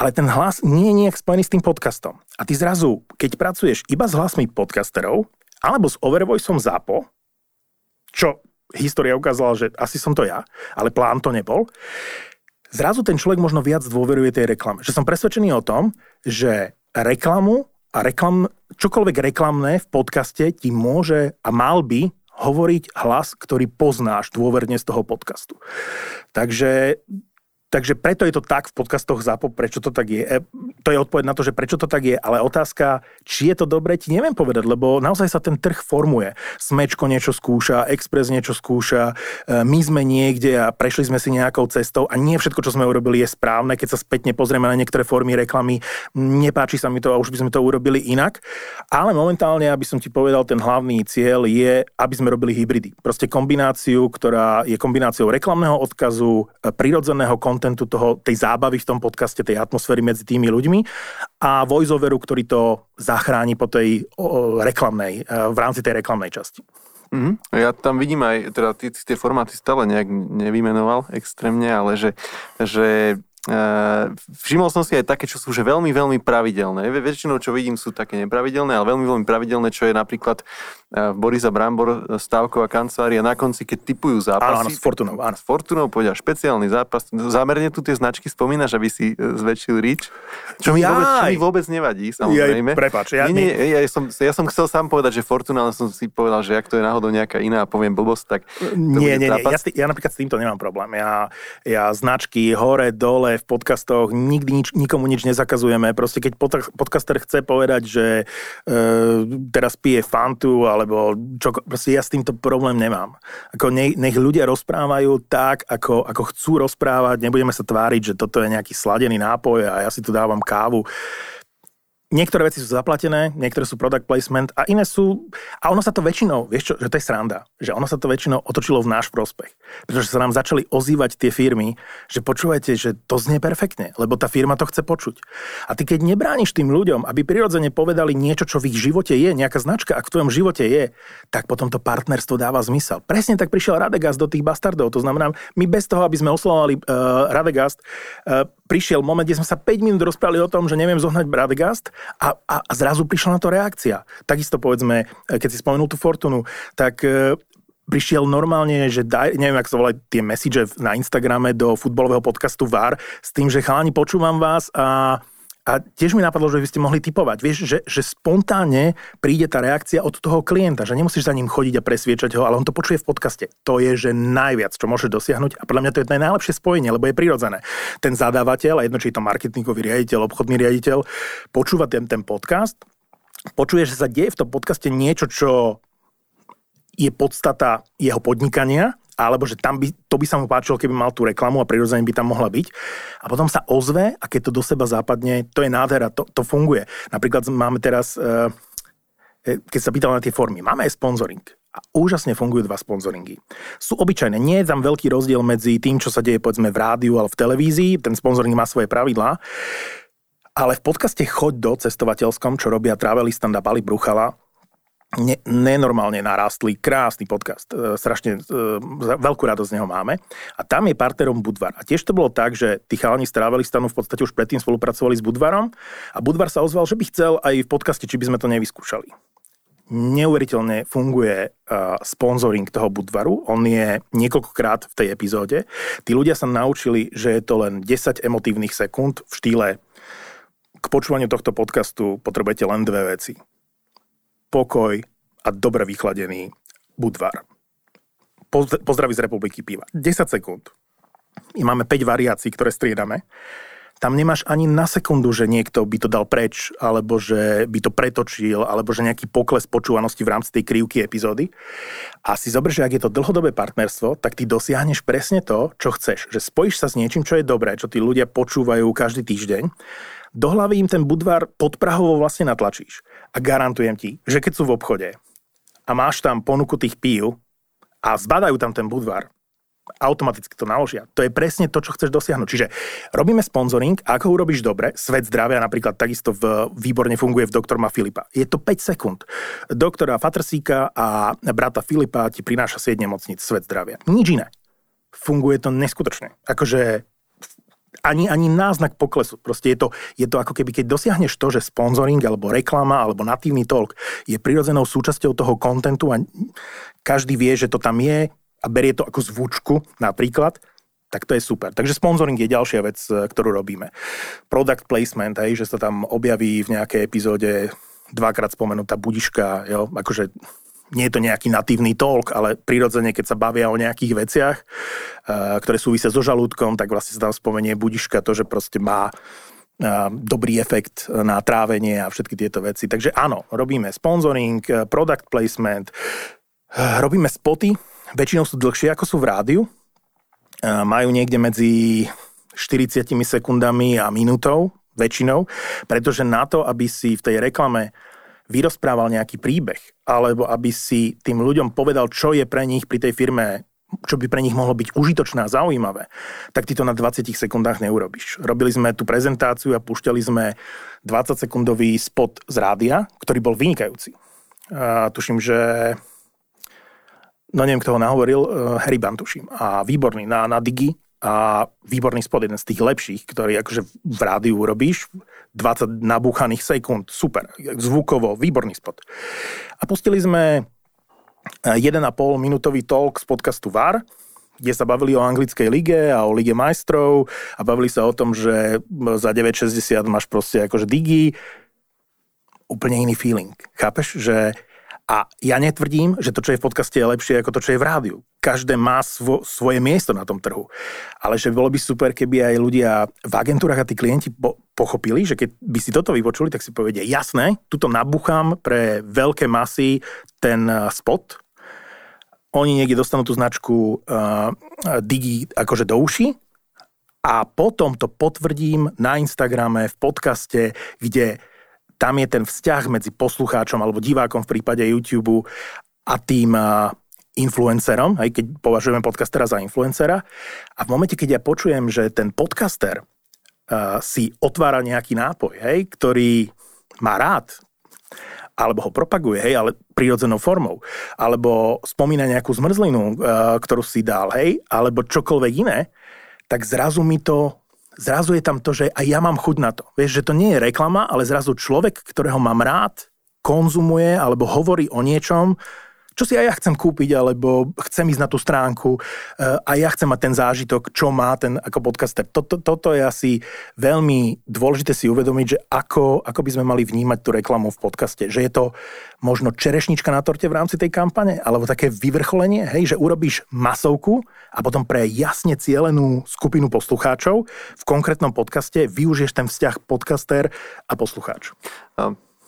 Ale ten hlas nie je nejak spojený s tým podcastom. A ty zrazu, keď pracuješ iba s hlasmi podcasterov, alebo s Overvoiceom ZAPO, čo história ukázala, že asi som to ja, ale plán to nebol, zrazu ten človek možno viac dôveruje tej reklame. Že som presvedčený o tom, že reklamu a reklam, čokoľvek reklamné v podcaste ti môže a mal by hovoriť hlas, ktorý poznáš dôverne z toho podcastu. Takže Takže preto je to tak v podcastoch ZAPO, prečo to tak je. E, to je odpoveď na to, že prečo to tak je, ale otázka, či je to dobre, ti neviem povedať, lebo naozaj sa ten trh formuje. Smečko niečo skúša, Express niečo skúša, e, my sme niekde a prešli sme si nejakou cestou a nie všetko, čo sme urobili, je správne. Keď sa spätne pozrieme na niektoré formy reklamy, nepáči sa mi to a už by sme to urobili inak. Ale momentálne, aby som ti povedal, ten hlavný cieľ je, aby sme robili hybridy. Proste kombináciu, ktorá je kombináciou reklamného odkazu, e, prirodzeného kontentu toho, tej zábavy v tom podcaste, tej atmosféry medzi tými ľuďmi a voiceoveru, ktorý to zachráni po tej o, reklamnej, e, v rámci tej reklamnej časti. Mm-hmm. Ja tam vidím aj, teda ty, tie formáty stále nejak nevymenoval extrémne, ale že, že všimol som si aj také, čo sú že veľmi, veľmi pravidelné. Väčšinou, čo vidím, sú také nepravidelné, ale veľmi, veľmi pravidelné, čo je napríklad uh, Borisa Brambor, stávková kancelária na konci, keď typujú zápasy. Áno, áno, s Fortunou. Áno. S Fortunou povedia špeciálny zápas. Zámerne tu tie značky spomínaš, aby si zväčšil rič. Čo mi, vôbec, čo mi vôbec nevadí, samozrejme. Jaj, prepáč, ja, nie, nie, ja, som, ja som chcel sám povedať, že Fortuna, ale som si povedal, že ak to je náhodou nejaká iná a poviem blbosť, tak Nie, nie, nie. Ja, ja napríklad s týmto nemám problém. Ja, ja značky hore, dole, v podcastoch, nikdy nič, nikomu nič nezakazujeme. Proste keď podcaster chce povedať, že e, teraz pije fantu, alebo čo, proste ja s týmto problém nemám. Ako nech, nech ľudia rozprávajú tak, ako, ako chcú rozprávať, nebudeme sa tváriť, že toto je nejaký sladený nápoj a ja si tu dávam kávu niektoré veci sú zaplatené, niektoré sú product placement a iné sú... A ono sa to väčšinou, vieš čo, že to je sranda, že ono sa to väčšinou otočilo v náš prospech. Pretože sa nám začali ozývať tie firmy, že počúvajte, že to znie perfektne, lebo tá firma to chce počuť. A ty keď nebrániš tým ľuďom, aby prirodzene povedali niečo, čo v ich živote je, nejaká značka, ak v tvojom živote je, tak potom to partnerstvo dáva zmysel. Presne tak prišiel Radegast do tých bastardov. To znamená, my bez toho, aby sme oslovovali uh, Radegast, uh, prišiel moment, kde sme sa 5 minút rozprávali o tom, že neviem zohnať Radegast a, a, a zrazu prišla na to reakcia. Takisto povedzme, keď si spomenul tú Fortunu, tak e, prišiel normálne, že daj, neviem, ako sa volajú tie message na Instagrame do futbalového podcastu VAR s tým, že chalani, počúvam vás a a tiež mi napadlo, že by ste mohli typovať. Vieš, že, že spontánne príde tá reakcia od toho klienta, že nemusíš za ním chodiť a presviečať ho, ale on to počuje v podcaste. To je, že najviac, čo môže dosiahnuť. A podľa mňa to je najlepšie spojenie, lebo je prirodzené. Ten zadávateľ, a jedno, či je to marketingový riaditeľ, obchodný riaditeľ, počúva ten, ten podcast, počuje, že sa deje v tom podcaste niečo, čo je podstata jeho podnikania alebo že tam by, to by sa mu páčilo, keby mal tú reklamu a prirodzene by tam mohla byť. A potom sa ozve a keď to do seba západne, to je nádhera, to, to funguje. Napríklad máme teraz, e, e, keď sa pýtal na tie formy, máme aj sponsoring. A úžasne fungujú dva sponzoringy. Sú obyčajné, nie je tam veľký rozdiel medzi tým, čo sa deje povedzme v rádiu alebo v televízii, ten sponzoring má svoje pravidlá, ale v podcaste Choď do cestovateľskom, čo robia Travelistan a Bali Bruchala, ne, nenormálne narástli. Krásny podcast. E, strašne e, veľkú radosť z neho máme. A tam je partnerom Budvar. A tiež to bolo tak, že tí chalani z Travelistanu v podstate už predtým spolupracovali s Budvarom a Budvar sa ozval, že by chcel aj v podcaste, či by sme to nevyskúšali. Neuveriteľne funguje uh, sponsoring toho Budvaru. On je niekoľkokrát v tej epizóde. Tí ľudia sa naučili, že je to len 10 emotívnych sekúnd v štýle k počúvaniu tohto podcastu potrebujete len dve veci pokoj a dobre vychladený budvar. Pozdraví z Republiky piva. 10 sekúnd. My máme 5 variácií, ktoré striedame. Tam nemáš ani na sekundu, že niekto by to dal preč, alebo že by to pretočil, alebo že nejaký pokles počúvanosti v rámci tej krivky epizódy. A si zober, že ak je to dlhodobé partnerstvo, tak ty dosiahneš presne to, čo chceš. Že spojíš sa s niečím, čo je dobré, čo tí ľudia počúvajú každý týždeň do hlavy im ten budvar podprahovo vlastne natlačíš. A garantujem ti, že keď sú v obchode a máš tam ponuku tých pív a zbadajú tam ten budvar, automaticky to naložia. To je presne to, čo chceš dosiahnuť. Čiže robíme sponsoring a ako urobíš dobre, Svet zdravia napríklad takisto v, výborne funguje v doktorma Filipa. Je to 5 sekúnd. Doktora Fatrsíka a brata Filipa ti prináša 7 nemocnic Svet zdravia. Nič iné. Funguje to neskutočne. Akože ani, ani náznak poklesu. Proste je to, je to ako keby, keď dosiahneš to, že sponsoring alebo reklama alebo natívny talk je prirodzenou súčasťou toho kontentu a každý vie, že to tam je a berie to ako zvučku napríklad, tak to je super. Takže sponsoring je ďalšia vec, e, ktorú robíme. Product placement, hej, že sa tam objaví v nejakej epizóde dvakrát spomenutá budiška, jo, akože nie je to nejaký natívny talk, ale prirodzene, keď sa bavia o nejakých veciach, uh, ktoré súvisia so žalúdkom, tak vlastne sa tam spomenie budiška to, že proste má uh, dobrý efekt na trávenie a všetky tieto veci. Takže áno, robíme sponsoring, uh, product placement, robíme spoty, väčšinou sú dlhšie ako sú v rádiu, majú niekde medzi 40 sekundami a minútou, väčšinou, pretože na to, aby si v tej reklame vyrozprával nejaký príbeh, alebo aby si tým ľuďom povedal, čo je pre nich pri tej firme čo by pre nich mohlo byť užitočné a zaujímavé, tak ty to na 20 sekundách neurobiš. Robili sme tú prezentáciu a púšťali sme 20-sekundový spot z rádia, ktorý bol vynikajúci. A tuším, že no neviem, kto ho nahovoril, eh, Harry Ban, tuším. A výborný na, na Digi a výborný spot, jeden z tých lepších, ktorý akože v rádiu robíš, 20 nabúchaných sekúnd, super, zvukovo, výborný spot. A pustili sme 1,5 minútový talk z podcastu VAR, kde sa bavili o anglickej lige a o lige majstrov a bavili sa o tom, že za 9,60 máš proste akože digi, úplne iný feeling. Chápeš, že A ja netvrdím, že to, čo je v podcaste, je lepšie ako to, čo je v rádiu. Každé má svo, svoje miesto na tom trhu. Ale že bolo by super, keby aj ľudia v agentúrach a tí klienti po, pochopili, že keď by si toto vypočuli, tak si povedia, jasné, tuto nabuchám pre veľké masy ten eh, spot, oni niekde dostanú tú značku uh, Digi akože do uši a potom to potvrdím na Instagrame, v podcaste, kde tam je ten vzťah medzi poslucháčom alebo divákom v prípade YouTube a tým influencerom, aj keď považujeme podcastera za influencera. A v momente, keď ja počujem, že ten podcaster uh, si otvára nejaký nápoj, hej, ktorý má rád, alebo ho propaguje, hej, ale prírodzenou formou, alebo spomína nejakú zmrzlinu, uh, ktorú si dal, hej, alebo čokoľvek iné, tak zrazu mi to zrazu je tam to, že aj ja mám chuť na to. Vieš, že to nie je reklama, ale zrazu človek, ktorého mám rád, konzumuje alebo hovorí o niečom, čo si aj ja chcem kúpiť, alebo chcem ísť na tú stránku eh, a ja chcem mať ten zážitok, čo má ten ako podcaster. Toto, toto je asi veľmi dôležité si uvedomiť, že ako, ako by sme mali vnímať tú reklamu v podcaste. Že je to možno čerešnička na torte v rámci tej kampane, alebo také vyvrcholenie, hej, že urobíš masovku a potom pre jasne cielenú skupinu poslucháčov v konkrétnom podcaste využiješ ten vzťah podcaster a poslucháč.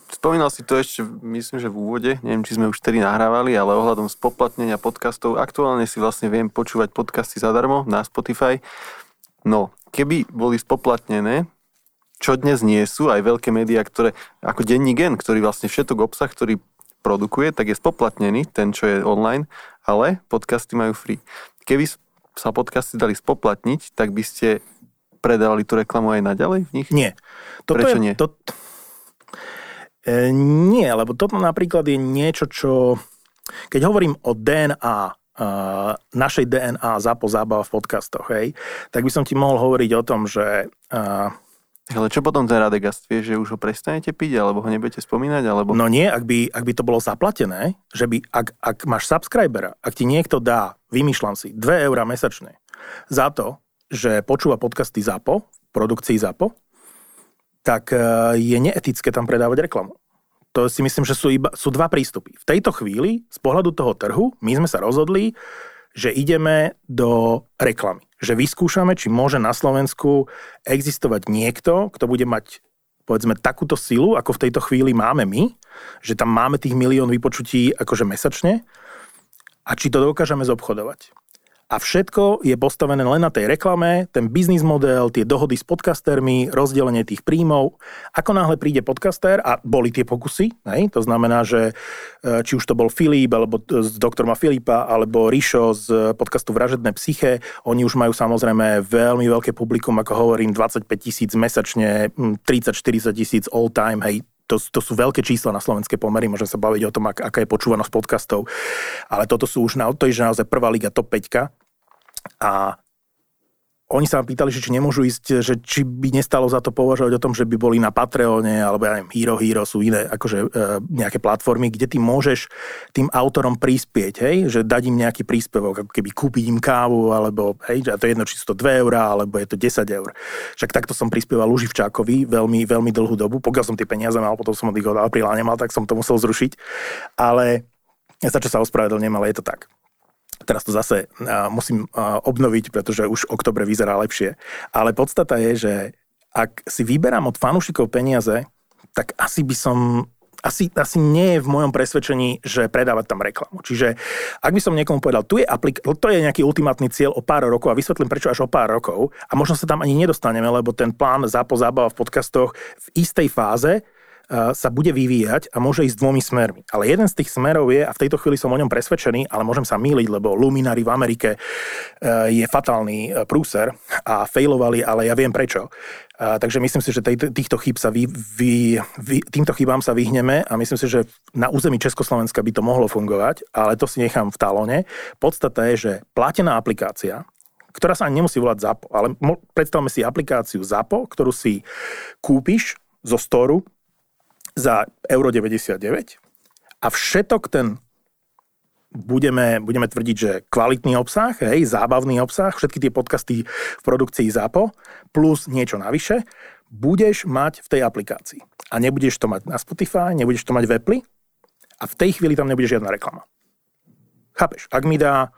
Spomínal si to ešte, myslím, že v úvode, neviem, či sme už tedy nahrávali, ale ohľadom spoplatnenia podcastov. Aktuálne si vlastne viem počúvať podcasty zadarmo na Spotify. No, keby boli spoplatnené, čo dnes nie sú, aj veľké médiá, ktoré, ako denní gen, ktorý vlastne všetok obsah, ktorý produkuje, tak je spoplatnený, ten, čo je online, ale podcasty majú free. Keby sa podcasty dali spoplatniť, tak by ste predávali tú reklamu aj naďalej v nich? Nie. Toto Prečo je, nie? To, E, nie, lebo toto napríklad je niečo, čo... Keď hovorím o DNA, uh, našej DNA ZAPO zábava v podcastoch, hej, tak by som ti mohol hovoriť o tom, že... Uh, ale čo potom ten Radegast vie, že už ho prestanete piť, alebo ho nebudete spomínať, alebo... No nie, ak by, ak by to bolo zaplatené, že by, ak, ak máš subscribera, ak ti niekto dá, vymýšľam si, 2 eurá mesačne za to, že počúva podcasty ZAPO, produkcii ZAPO, tak e, je neetické tam predávať reklamu. To si myslím, že sú, iba, sú dva prístupy. V tejto chvíli, z pohľadu toho trhu, my sme sa rozhodli, že ideme do reklamy. Že vyskúšame, či môže na Slovensku existovať niekto, kto bude mať povedzme takúto silu, ako v tejto chvíli máme my, že tam máme tých milión vypočutí akože mesačne a či to dokážeme zobchodovať a všetko je postavené len na tej reklame, ten biznis model, tie dohody s podcastermi, rozdelenie tých príjmov. Ako náhle príde podcaster, a boli tie pokusy, hej, to znamená, že e, či už to bol Filip, alebo z doktorma Filipa, alebo Rišo z podcastu Vražedné psyche, oni už majú samozrejme veľmi veľké publikum, ako hovorím, 25 tisíc mesačne, 30-40 tisíc all time, hej, to, to sú veľké čísla na slovenské pomery, môžem sa baviť o tom, ak, aká je počúvanosť podcastov, ale toto sú už na, to je naozaj prvá liga top 5 a oni sa ma pýtali, že či nemôžu ísť, že či by nestalo za to považovať o tom, že by boli na Patreone, alebo ja neviem, Hero Hero sú iné akože e, nejaké platformy, kde ty môžeš tým autorom prispieť, hej, že dať im nejaký príspevok, ako keby kúpiť im kávu, alebo hej, a to je jedno, či sú to 2 eurá, alebo je to 10 eur. Však takto som prispieval Luživčákovi veľmi, veľmi dlhú dobu, pokiaľ som tie peniaze mal, potom som od ich od apríla nemal, tak som to musel zrušiť, ale ja sa čo sa ospravedlňujem, ale je to tak teraz to zase musím obnoviť, pretože už oktobre vyzerá lepšie. Ale podstata je, že ak si vyberám od fanúšikov peniaze, tak asi by som asi, asi nie je v mojom presvedčení, že predávať tam reklamu. Čiže ak by som niekomu povedal, tu je aplik- to je nejaký ultimátny cieľ o pár rokov a vysvetlím prečo až o pár rokov a možno sa tam ani nedostaneme, lebo ten plán zápo zábava v podcastoch v istej fáze sa bude vyvíjať a môže ísť dvomi smermi. Ale jeden z tých smerov je, a v tejto chvíli som o ňom presvedčený, ale môžem sa míliť, lebo Luminary v Amerike e, je fatálny e, prúser a failovali, ale ja viem prečo. Takže myslím si, že týchto chýb sa vy, vy, vy, týmto chybám sa vyhneme a myslím si, že na území Československa by to mohlo fungovať, ale to si nechám v talone. Podstata je, že platená aplikácia, ktorá sa ani nemusí volať ZAPO, ale predstavme si aplikáciu ZAPO, ktorú si kúpiš zo storu za euro 99 a všetok ten budeme, budeme tvrdiť, že kvalitný obsah, hej, zábavný obsah, všetky tie podcasty v produkcii ZAPO, plus niečo navyše, budeš mať v tej aplikácii. A nebudeš to mať na Spotify, nebudeš to mať v Apple, a v tej chvíli tam nebude žiadna reklama. Chápeš? Ak mi dá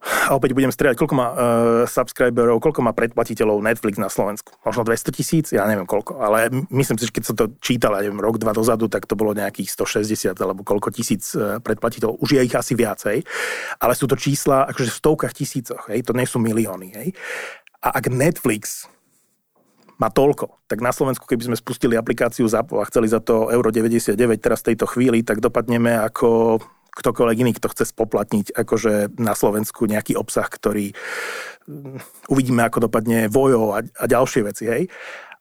a opäť budem strieľať, koľko má uh, subscriberov, koľko má predplatiteľov Netflix na Slovensku. Možno 200 tisíc, ja neviem koľko, ale myslím si, že keď som to čítal, ja neviem, rok, dva dozadu, tak to bolo nejakých 160 alebo koľko tisíc uh, predplatiteľov. Už je ich asi viacej, ale sú to čísla akože v stovkách tisícoch, hej? to nie sú milióny. Hej? A ak Netflix má toľko. Tak na Slovensku, keby sme spustili aplikáciu ZAPO a chceli za to euro 99 teraz v tejto chvíli, tak dopadneme ako ktokoľvek iný, kto chce spoplatniť akože na Slovensku nejaký obsah, ktorý mm, uvidíme, ako dopadne Vojo a, a ďalšie veci, hej.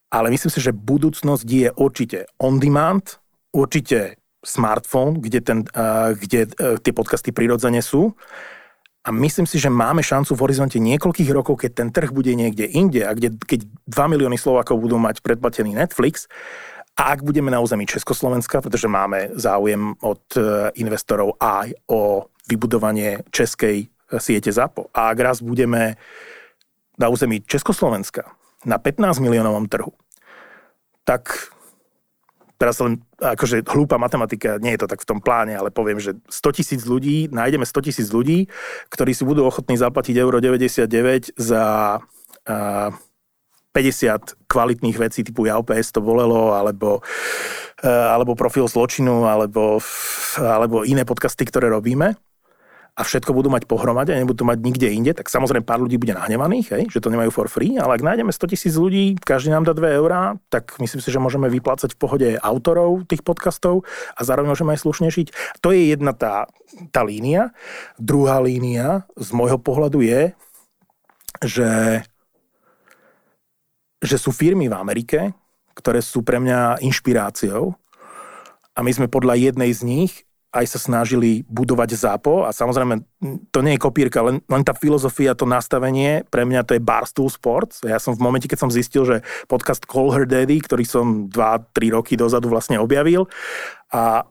Ale myslím si, že budúcnosť je určite on demand, určite smartphone, kde, ten, kde uh, tie podcasty prirodzene sú. A myslím si, že máme šancu v horizonte niekoľkých rokov, keď ten trh bude niekde inde a kde, keď 2 milióny Slovákov budú mať predplatený Netflix, a ak budeme na území Československa, pretože máme záujem od e, investorov aj o vybudovanie českej e, siete ZAPO, a ak raz budeme na území Československa na 15 miliónovom trhu, tak teraz len akože hlúpa matematika, nie je to tak v tom pláne, ale poviem, že 100 tisíc ľudí, nájdeme 100 tisíc ľudí, ktorí si budú ochotní zaplatiť euro 99 za uh, 50 kvalitných vecí typu ja OPS to volelo, alebo, eh, alebo profil zločinu, alebo, alebo iné podcasty, ktoré robíme a všetko budú mať pohromade a nebudú mať nikde inde, tak samozrejme pár ľudí bude nahnevaných, hej, že to nemajú for free, ale ak nájdeme 100 tisíc ľudí, každý nám dá 2 eurá, tak myslím si, že môžeme vyplácať v pohode autorov tých podcastov a zároveň môžeme aj slušne žiť. To je jedna tá, tá línia. Druhá línia z môjho pohľadu je, že že sú firmy v Amerike, ktoré sú pre mňa inšpiráciou a my sme podľa jednej z nich aj sa snažili budovať zápo a samozrejme to nie je kopírka, len, len tá filozofia, to nastavenie, pre mňa to je Barstool Sports. Ja som v momente, keď som zistil, že podcast Call Her Daddy, ktorý som 2-3 roky dozadu vlastne objavil a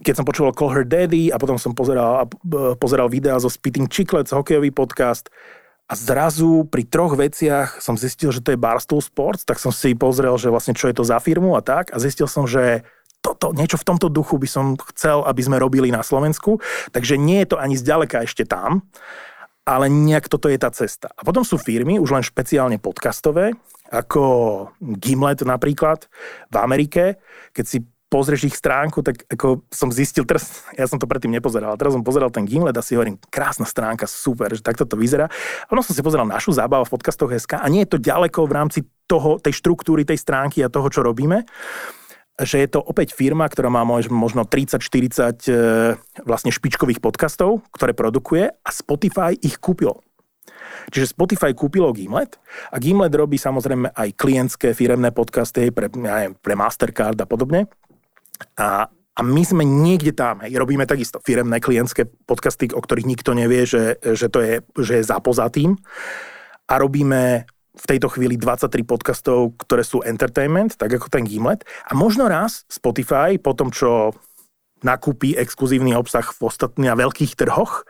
keď som počúval Call Her Daddy a potom som pozeral, pozeral videá zo Spitting Chicklets, hokejový podcast, a zrazu pri troch veciach som zistil, že to je Barstool Sports, tak som si pozrel, že vlastne čo je to za firmu a tak a zistil som, že toto, niečo v tomto duchu by som chcel, aby sme robili na Slovensku, takže nie je to ani zďaleka ešte tam, ale nejak toto je tá cesta. A potom sú firmy, už len špeciálne podcastové, ako Gimlet napríklad v Amerike, keď si pozrieš ich stránku, tak ako som zistil, teraz, ja som to predtým nepozeral, teraz som pozeral ten Gimlet a si hovorím, krásna stránka, super, že takto to vyzerá. A potom som si pozeral našu zábavu v podcastoch SK a nie je to ďaleko v rámci toho, tej štruktúry, tej stránky a toho, čo robíme že je to opäť firma, ktorá má možno 30-40 e, vlastne špičkových podcastov, ktoré produkuje a Spotify ich kúpil. Čiže Spotify kúpilo Gimlet a Gimlet robí samozrejme aj klientské firemné podcasty pre, neviem, pre Mastercard a podobne. A, a my sme niekde tam, hej, robíme takisto firemné klientské podcasty, o ktorých nikto nevie, že, že to je, že je zapozatým. A robíme v tejto chvíli 23 podcastov, ktoré sú entertainment, tak ako ten Gimlet. A možno raz Spotify, po tom, čo nakúpi exkluzívny obsah v ostatných veľkých trhoch,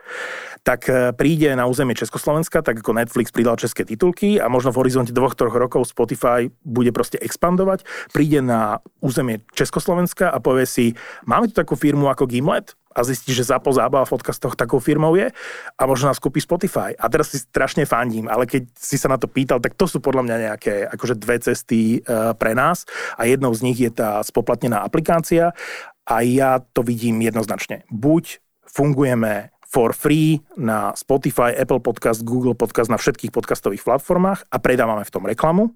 tak e, príde na územie Československa, tak ako Netflix pridal české titulky a možno v horizonte dvoch, troch rokov Spotify bude proste expandovať, príde na územie Československa a povie si, máme tu takú firmu ako Gimlet, a zistí, že Zapo Zábava v podcastoch takou firmou je a možno nás kúpi Spotify. A teraz si strašne fandím, ale keď si sa na to pýtal, tak to sú podľa mňa nejaké akože dve cesty e, pre nás a jednou z nich je tá spoplatnená aplikácia a ja to vidím jednoznačne. Buď fungujeme for free na Spotify, Apple Podcast, Google Podcast, na všetkých podcastových platformách a predávame v tom reklamu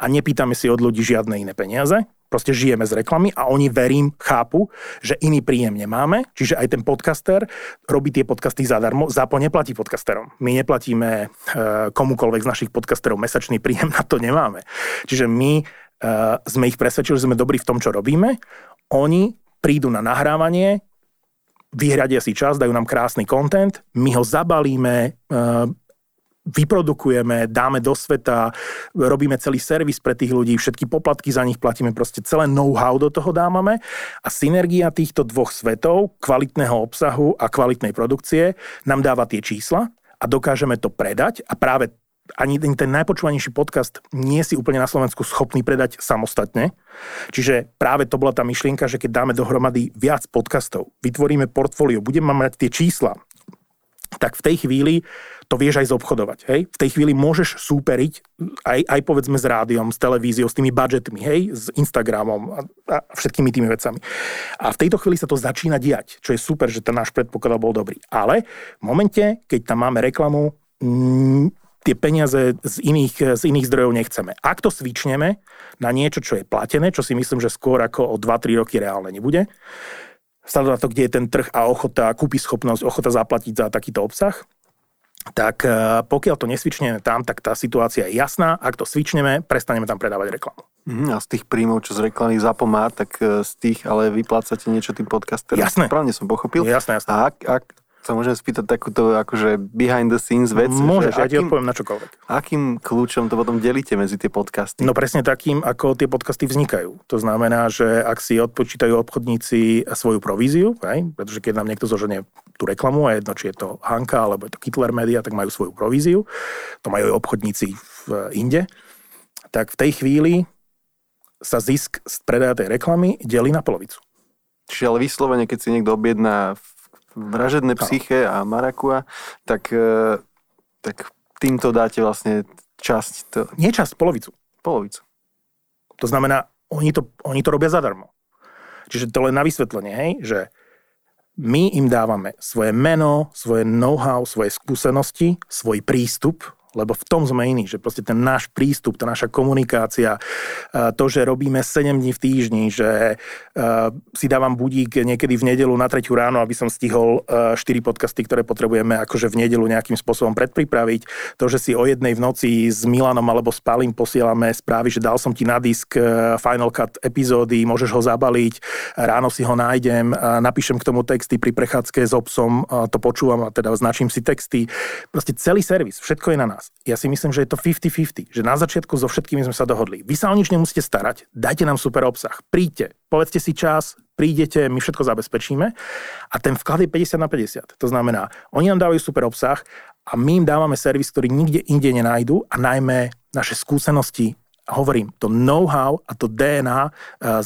a nepýtame si od ľudí žiadne iné peniaze, proste žijeme z reklamy a oni, verím, chápu, že iný príjem nemáme, čiže aj ten podcaster robí tie podcasty zadarmo, zápo neplatí podcasterom. My neplatíme e, komukolvek z našich podcasterov mesačný príjem, na to nemáme. Čiže my e, sme ich presvedčili, že sme dobrí v tom, čo robíme, oni prídu na nahrávanie, vyhradia si čas, dajú nám krásny content, my ho zabalíme, eh, vyprodukujeme, dáme do sveta, robíme celý servis pre tých ľudí, všetky poplatky za nich platíme, proste celé know-how do toho dávame a synergia týchto dvoch svetov, kvalitného obsahu a kvalitnej produkcie nám dáva tie čísla a dokážeme to predať a práve ani ten najpočúvanejší podcast nie si úplne na Slovensku schopný predať samostatne. Čiže práve to bola tá myšlienka, že keď dáme dohromady viac podcastov, vytvoríme portfólio, budeme mať tie čísla, tak v tej chvíli to vieš aj zobchodovať. Hej? V tej chvíli môžeš súperiť aj, aj povedzme s rádiom, s televíziou, s tými budžetmi, hej? s Instagramom a, a všetkými tými vecami. A v tejto chvíli sa to začína diať, čo je super, že ten náš predpoklad bol dobrý. Ale v momente, keď tam máme reklamu, tie peniaze z iných, z iných zdrojov nechceme. Ak to svičneme na niečo, čo je platené, čo si myslím, že skôr ako o 2-3 roky reálne nebude, vzhľadom na to, kde je ten trh a ochota, kúpi schopnosť, ochota zaplatiť za takýto obsah, tak e, pokiaľ to nesvičneme tam, tak tá situácia je jasná. Ak to svičneme, prestaneme tam predávať reklamu. Mm, a z tých príjmov, čo z reklamy zapomá, tak e, z tých ale vyplácate niečo tým podcasterom. Jasné. Správne som pochopil. Jasné, jasné. A ak, ak sa môžem spýtať takúto akože behind the scenes vec. Môžeš, ja ti odpoviem na čokoľvek. Akým kľúčom to potom delíte medzi tie podcasty? No presne takým, ako tie podcasty vznikajú. To znamená, že ak si odpočítajú obchodníci svoju províziu, aj, pretože keď nám niekto zoženie tú reklamu, a jedno, či je to Hanka alebo je to Kittler Media, tak majú svoju províziu. To majú aj obchodníci v inde. Tak v tej chvíli sa zisk z predaja tej reklamy delí na polovicu. Čiže ale vyslovene, keď si niekto objedná vražedné psyché a marakua, tak, e, tak týmto dáte vlastne časť. To... Nie časť, polovicu. Polovicu. To znamená, oni to, oni to robia zadarmo. Čiže to len na vysvetlenie, hej, že my im dávame svoje meno, svoje know-how, svoje skúsenosti, svoj prístup, lebo v tom sme iní, že proste ten náš prístup, tá naša komunikácia, to, že robíme 7 dní v týždni, že si dávam budík niekedy v nedelu na tretiu ráno, aby som stihol 4 podcasty, ktoré potrebujeme akože v nedelu nejakým spôsobom predpripraviť, to, že si o jednej v noci s Milanom alebo s Palim posielame správy, že dal som ti na disk Final Cut epizódy, môžeš ho zabaliť, ráno si ho nájdem, napíšem k tomu texty pri prechádzke s obsom, to počúvam a teda značím si texty. Proste celý servis, všetko je na nás ja si myslím, že je to 50-50, že na začiatku so všetkými sme sa dohodli. Vy sa o nič nemusíte starať, dajte nám super obsah, príďte, povedzte si čas, prídete, my všetko zabezpečíme a ten vklad je 50 na 50. To znamená, oni nám dávajú super obsah a my im dávame servis, ktorý nikde inde nenájdu a najmä naše skúsenosti hovorím, to know-how a to DNA e,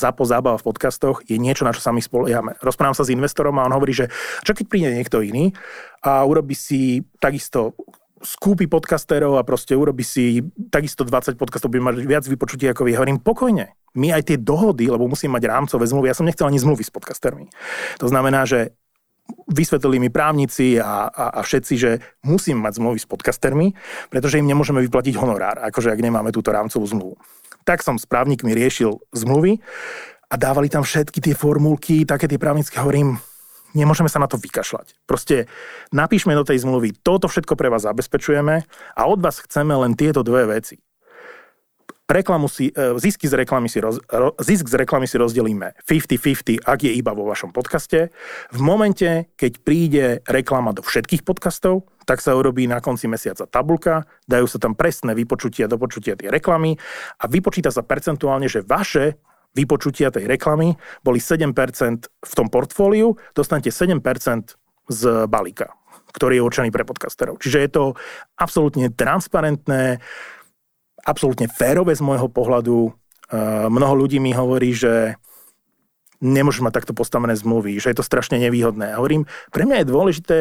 zápo zábava v podcastoch je niečo, na čo sa my spoliehame. Rozprávam sa s investorom a on hovorí, že čo keď príde niekto iný a urobí si takisto skúpi podcasterov a proste urobi si takisto 20 podcastov, bude mať viac vypočutí ako vy. Hovorím, pokojne. My aj tie dohody, lebo musím mať rámcové zmluvy, ja som nechcel ani zmluvy s podcastermi. To znamená, že vysvetlili mi právnici a, a, a všetci, že musím mať zmluvy s podcastermi, pretože im nemôžeme vyplatiť honorár, akože ak nemáme túto rámcovú zmluvu. Tak som s právnikmi riešil zmluvy a dávali tam všetky tie formulky, také tie právnické, hovorím, nemôžeme sa na to vykašľať. Proste napíšme do tej zmluvy, toto všetko pre vás zabezpečujeme a od vás chceme len tieto dve veci. Reklamu si, e, zisky z reklamy si roz, zisk z reklamy si rozdelíme 50-50, ak je iba vo vašom podcaste. V momente, keď príde reklama do všetkých podcastov, tak sa urobí na konci mesiaca tabulka, dajú sa tam presné vypočutia do počutia tie reklamy a vypočíta sa percentuálne, že vaše vypočutia tej reklamy boli 7% v tom portfóliu, dostanete 7% z balíka, ktorý je určený pre podcasterov. Čiže je to absolútne transparentné, absolútne férové z môjho pohľadu. Mnoho ľudí mi hovorí, že nemôžeš mať takto postavené zmluvy, že je to strašne nevýhodné. A hovorím, pre mňa je dôležité,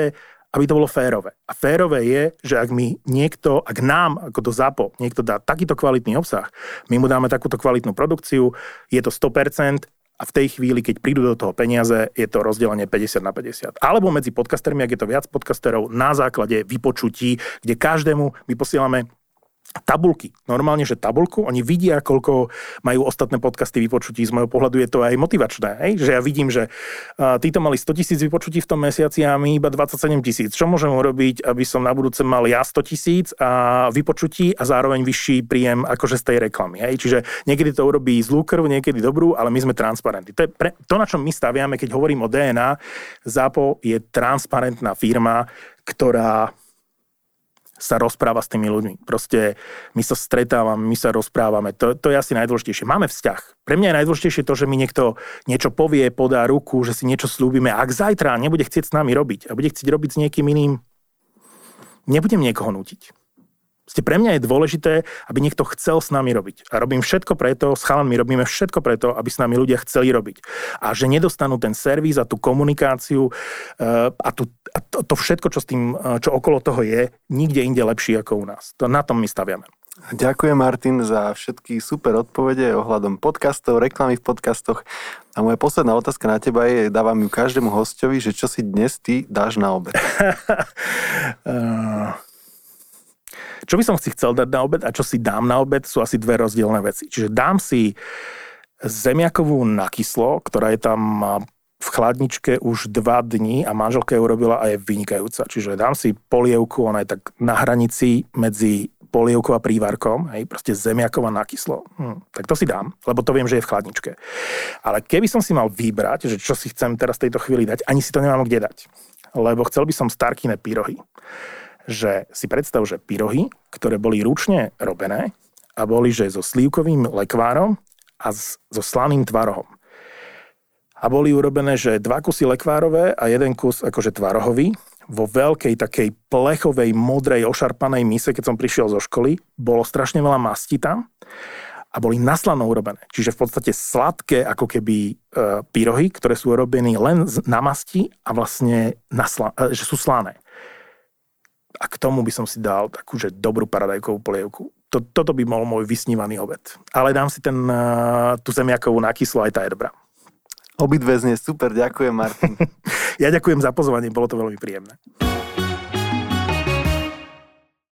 aby to bolo férové. A férové je, že ak mi niekto, ak nám, ako do ZAPO, niekto dá takýto kvalitný obsah, my mu dáme takúto kvalitnú produkciu, je to 100%, a v tej chvíli, keď prídu do toho peniaze, je to rozdelenie 50 na 50. Alebo medzi podcastermi, ak je to viac podcasterov, na základe vypočutí, kde každému my posielame tabulky. Normálne, že tabulku, oni vidia, koľko majú ostatné podcasty vypočutí. Z môjho pohľadu je to aj motivačné. Hej? Že ja vidím, že títo mali 100 tisíc vypočutí v tom mesiaci a my iba 27 tisíc. Čo môžem urobiť, aby som na budúce mal ja 100 tisíc a vypočutí a zároveň vyšší príjem akože z tej reklamy. Hej? Čiže niekedy to urobí zlú krv, niekedy dobrú, ale my sme transparentní. To je pre, to, na čom my staviame, keď hovorím o DNA, ZAPO je transparentná firma, ktorá sa rozpráva s tými ľuďmi. Proste my sa stretávame, my sa rozprávame. To, to je asi najdôležitejšie. Máme vzťah. Pre mňa je najdôležitejšie to, že mi niekto niečo povie, podá ruku, že si niečo slúbime. Ak zajtra nebude chcieť s nami robiť a bude chcieť robiť s niekým iným, nebudem niekoho nutiť. Ste pre mňa je dôležité, aby niekto chcel s nami robiť. A robím všetko preto, s chalanmi robíme všetko preto, aby s nami ľudia chceli robiť. A že nedostanú ten servis a tú komunikáciu uh, a, tú, a to, to všetko, čo, s tým, uh, čo okolo toho je, nikde inde lepší ako u nás. To, na tom my staviame. Ďakujem Martin za všetky super odpovede ohľadom podcastov, reklamy v podcastoch. A moja posledná otázka na teba je, dávam ju každému hostovi, že čo si dnes ty dáš na obed? Čo by som si chcel dať na obed a čo si dám na obed sú asi dve rozdielne veci. Čiže dám si zemiakovú nakyslo, ktorá je tam v chladničke už dva dní a manželka ju urobila a je vynikajúca. Čiže dám si polievku, ona je tak na hranici medzi polievkou a prívarkom, hej, proste zemiakova nakyslo. Hm, tak to si dám, lebo to viem, že je v chladničke. Ale keby som si mal vybrať, že čo si chcem teraz tejto chvíli dať, ani si to nemám kde dať. Lebo chcel by som starkine pyrohy že si predstav, že pyrohy, ktoré boli ručne robené a boli, že so slívkovým lekvárom a so slaným tvarohom. A boli urobené, že dva kusy lekvárové a jeden kus akože tvarohový vo veľkej takej plechovej, modrej, ošarpanej mise, keď som prišiel zo školy. Bolo strašne veľa masti tam a boli naslano urobené. Čiže v podstate sladké ako keby e, pyrohy, ktoré sú urobené len na masti a vlastne nasla, e, že sú slané a k tomu by som si dal takú, že dobrú paradajkovú polievku. To, toto by bol môj vysnívaný obed. Ale dám si ten, uh, tú zemiakovú nakyslo, aj tá je dobrá. Obidve znie super, ďakujem Martin. ja ďakujem za pozvanie, bolo to veľmi príjemné.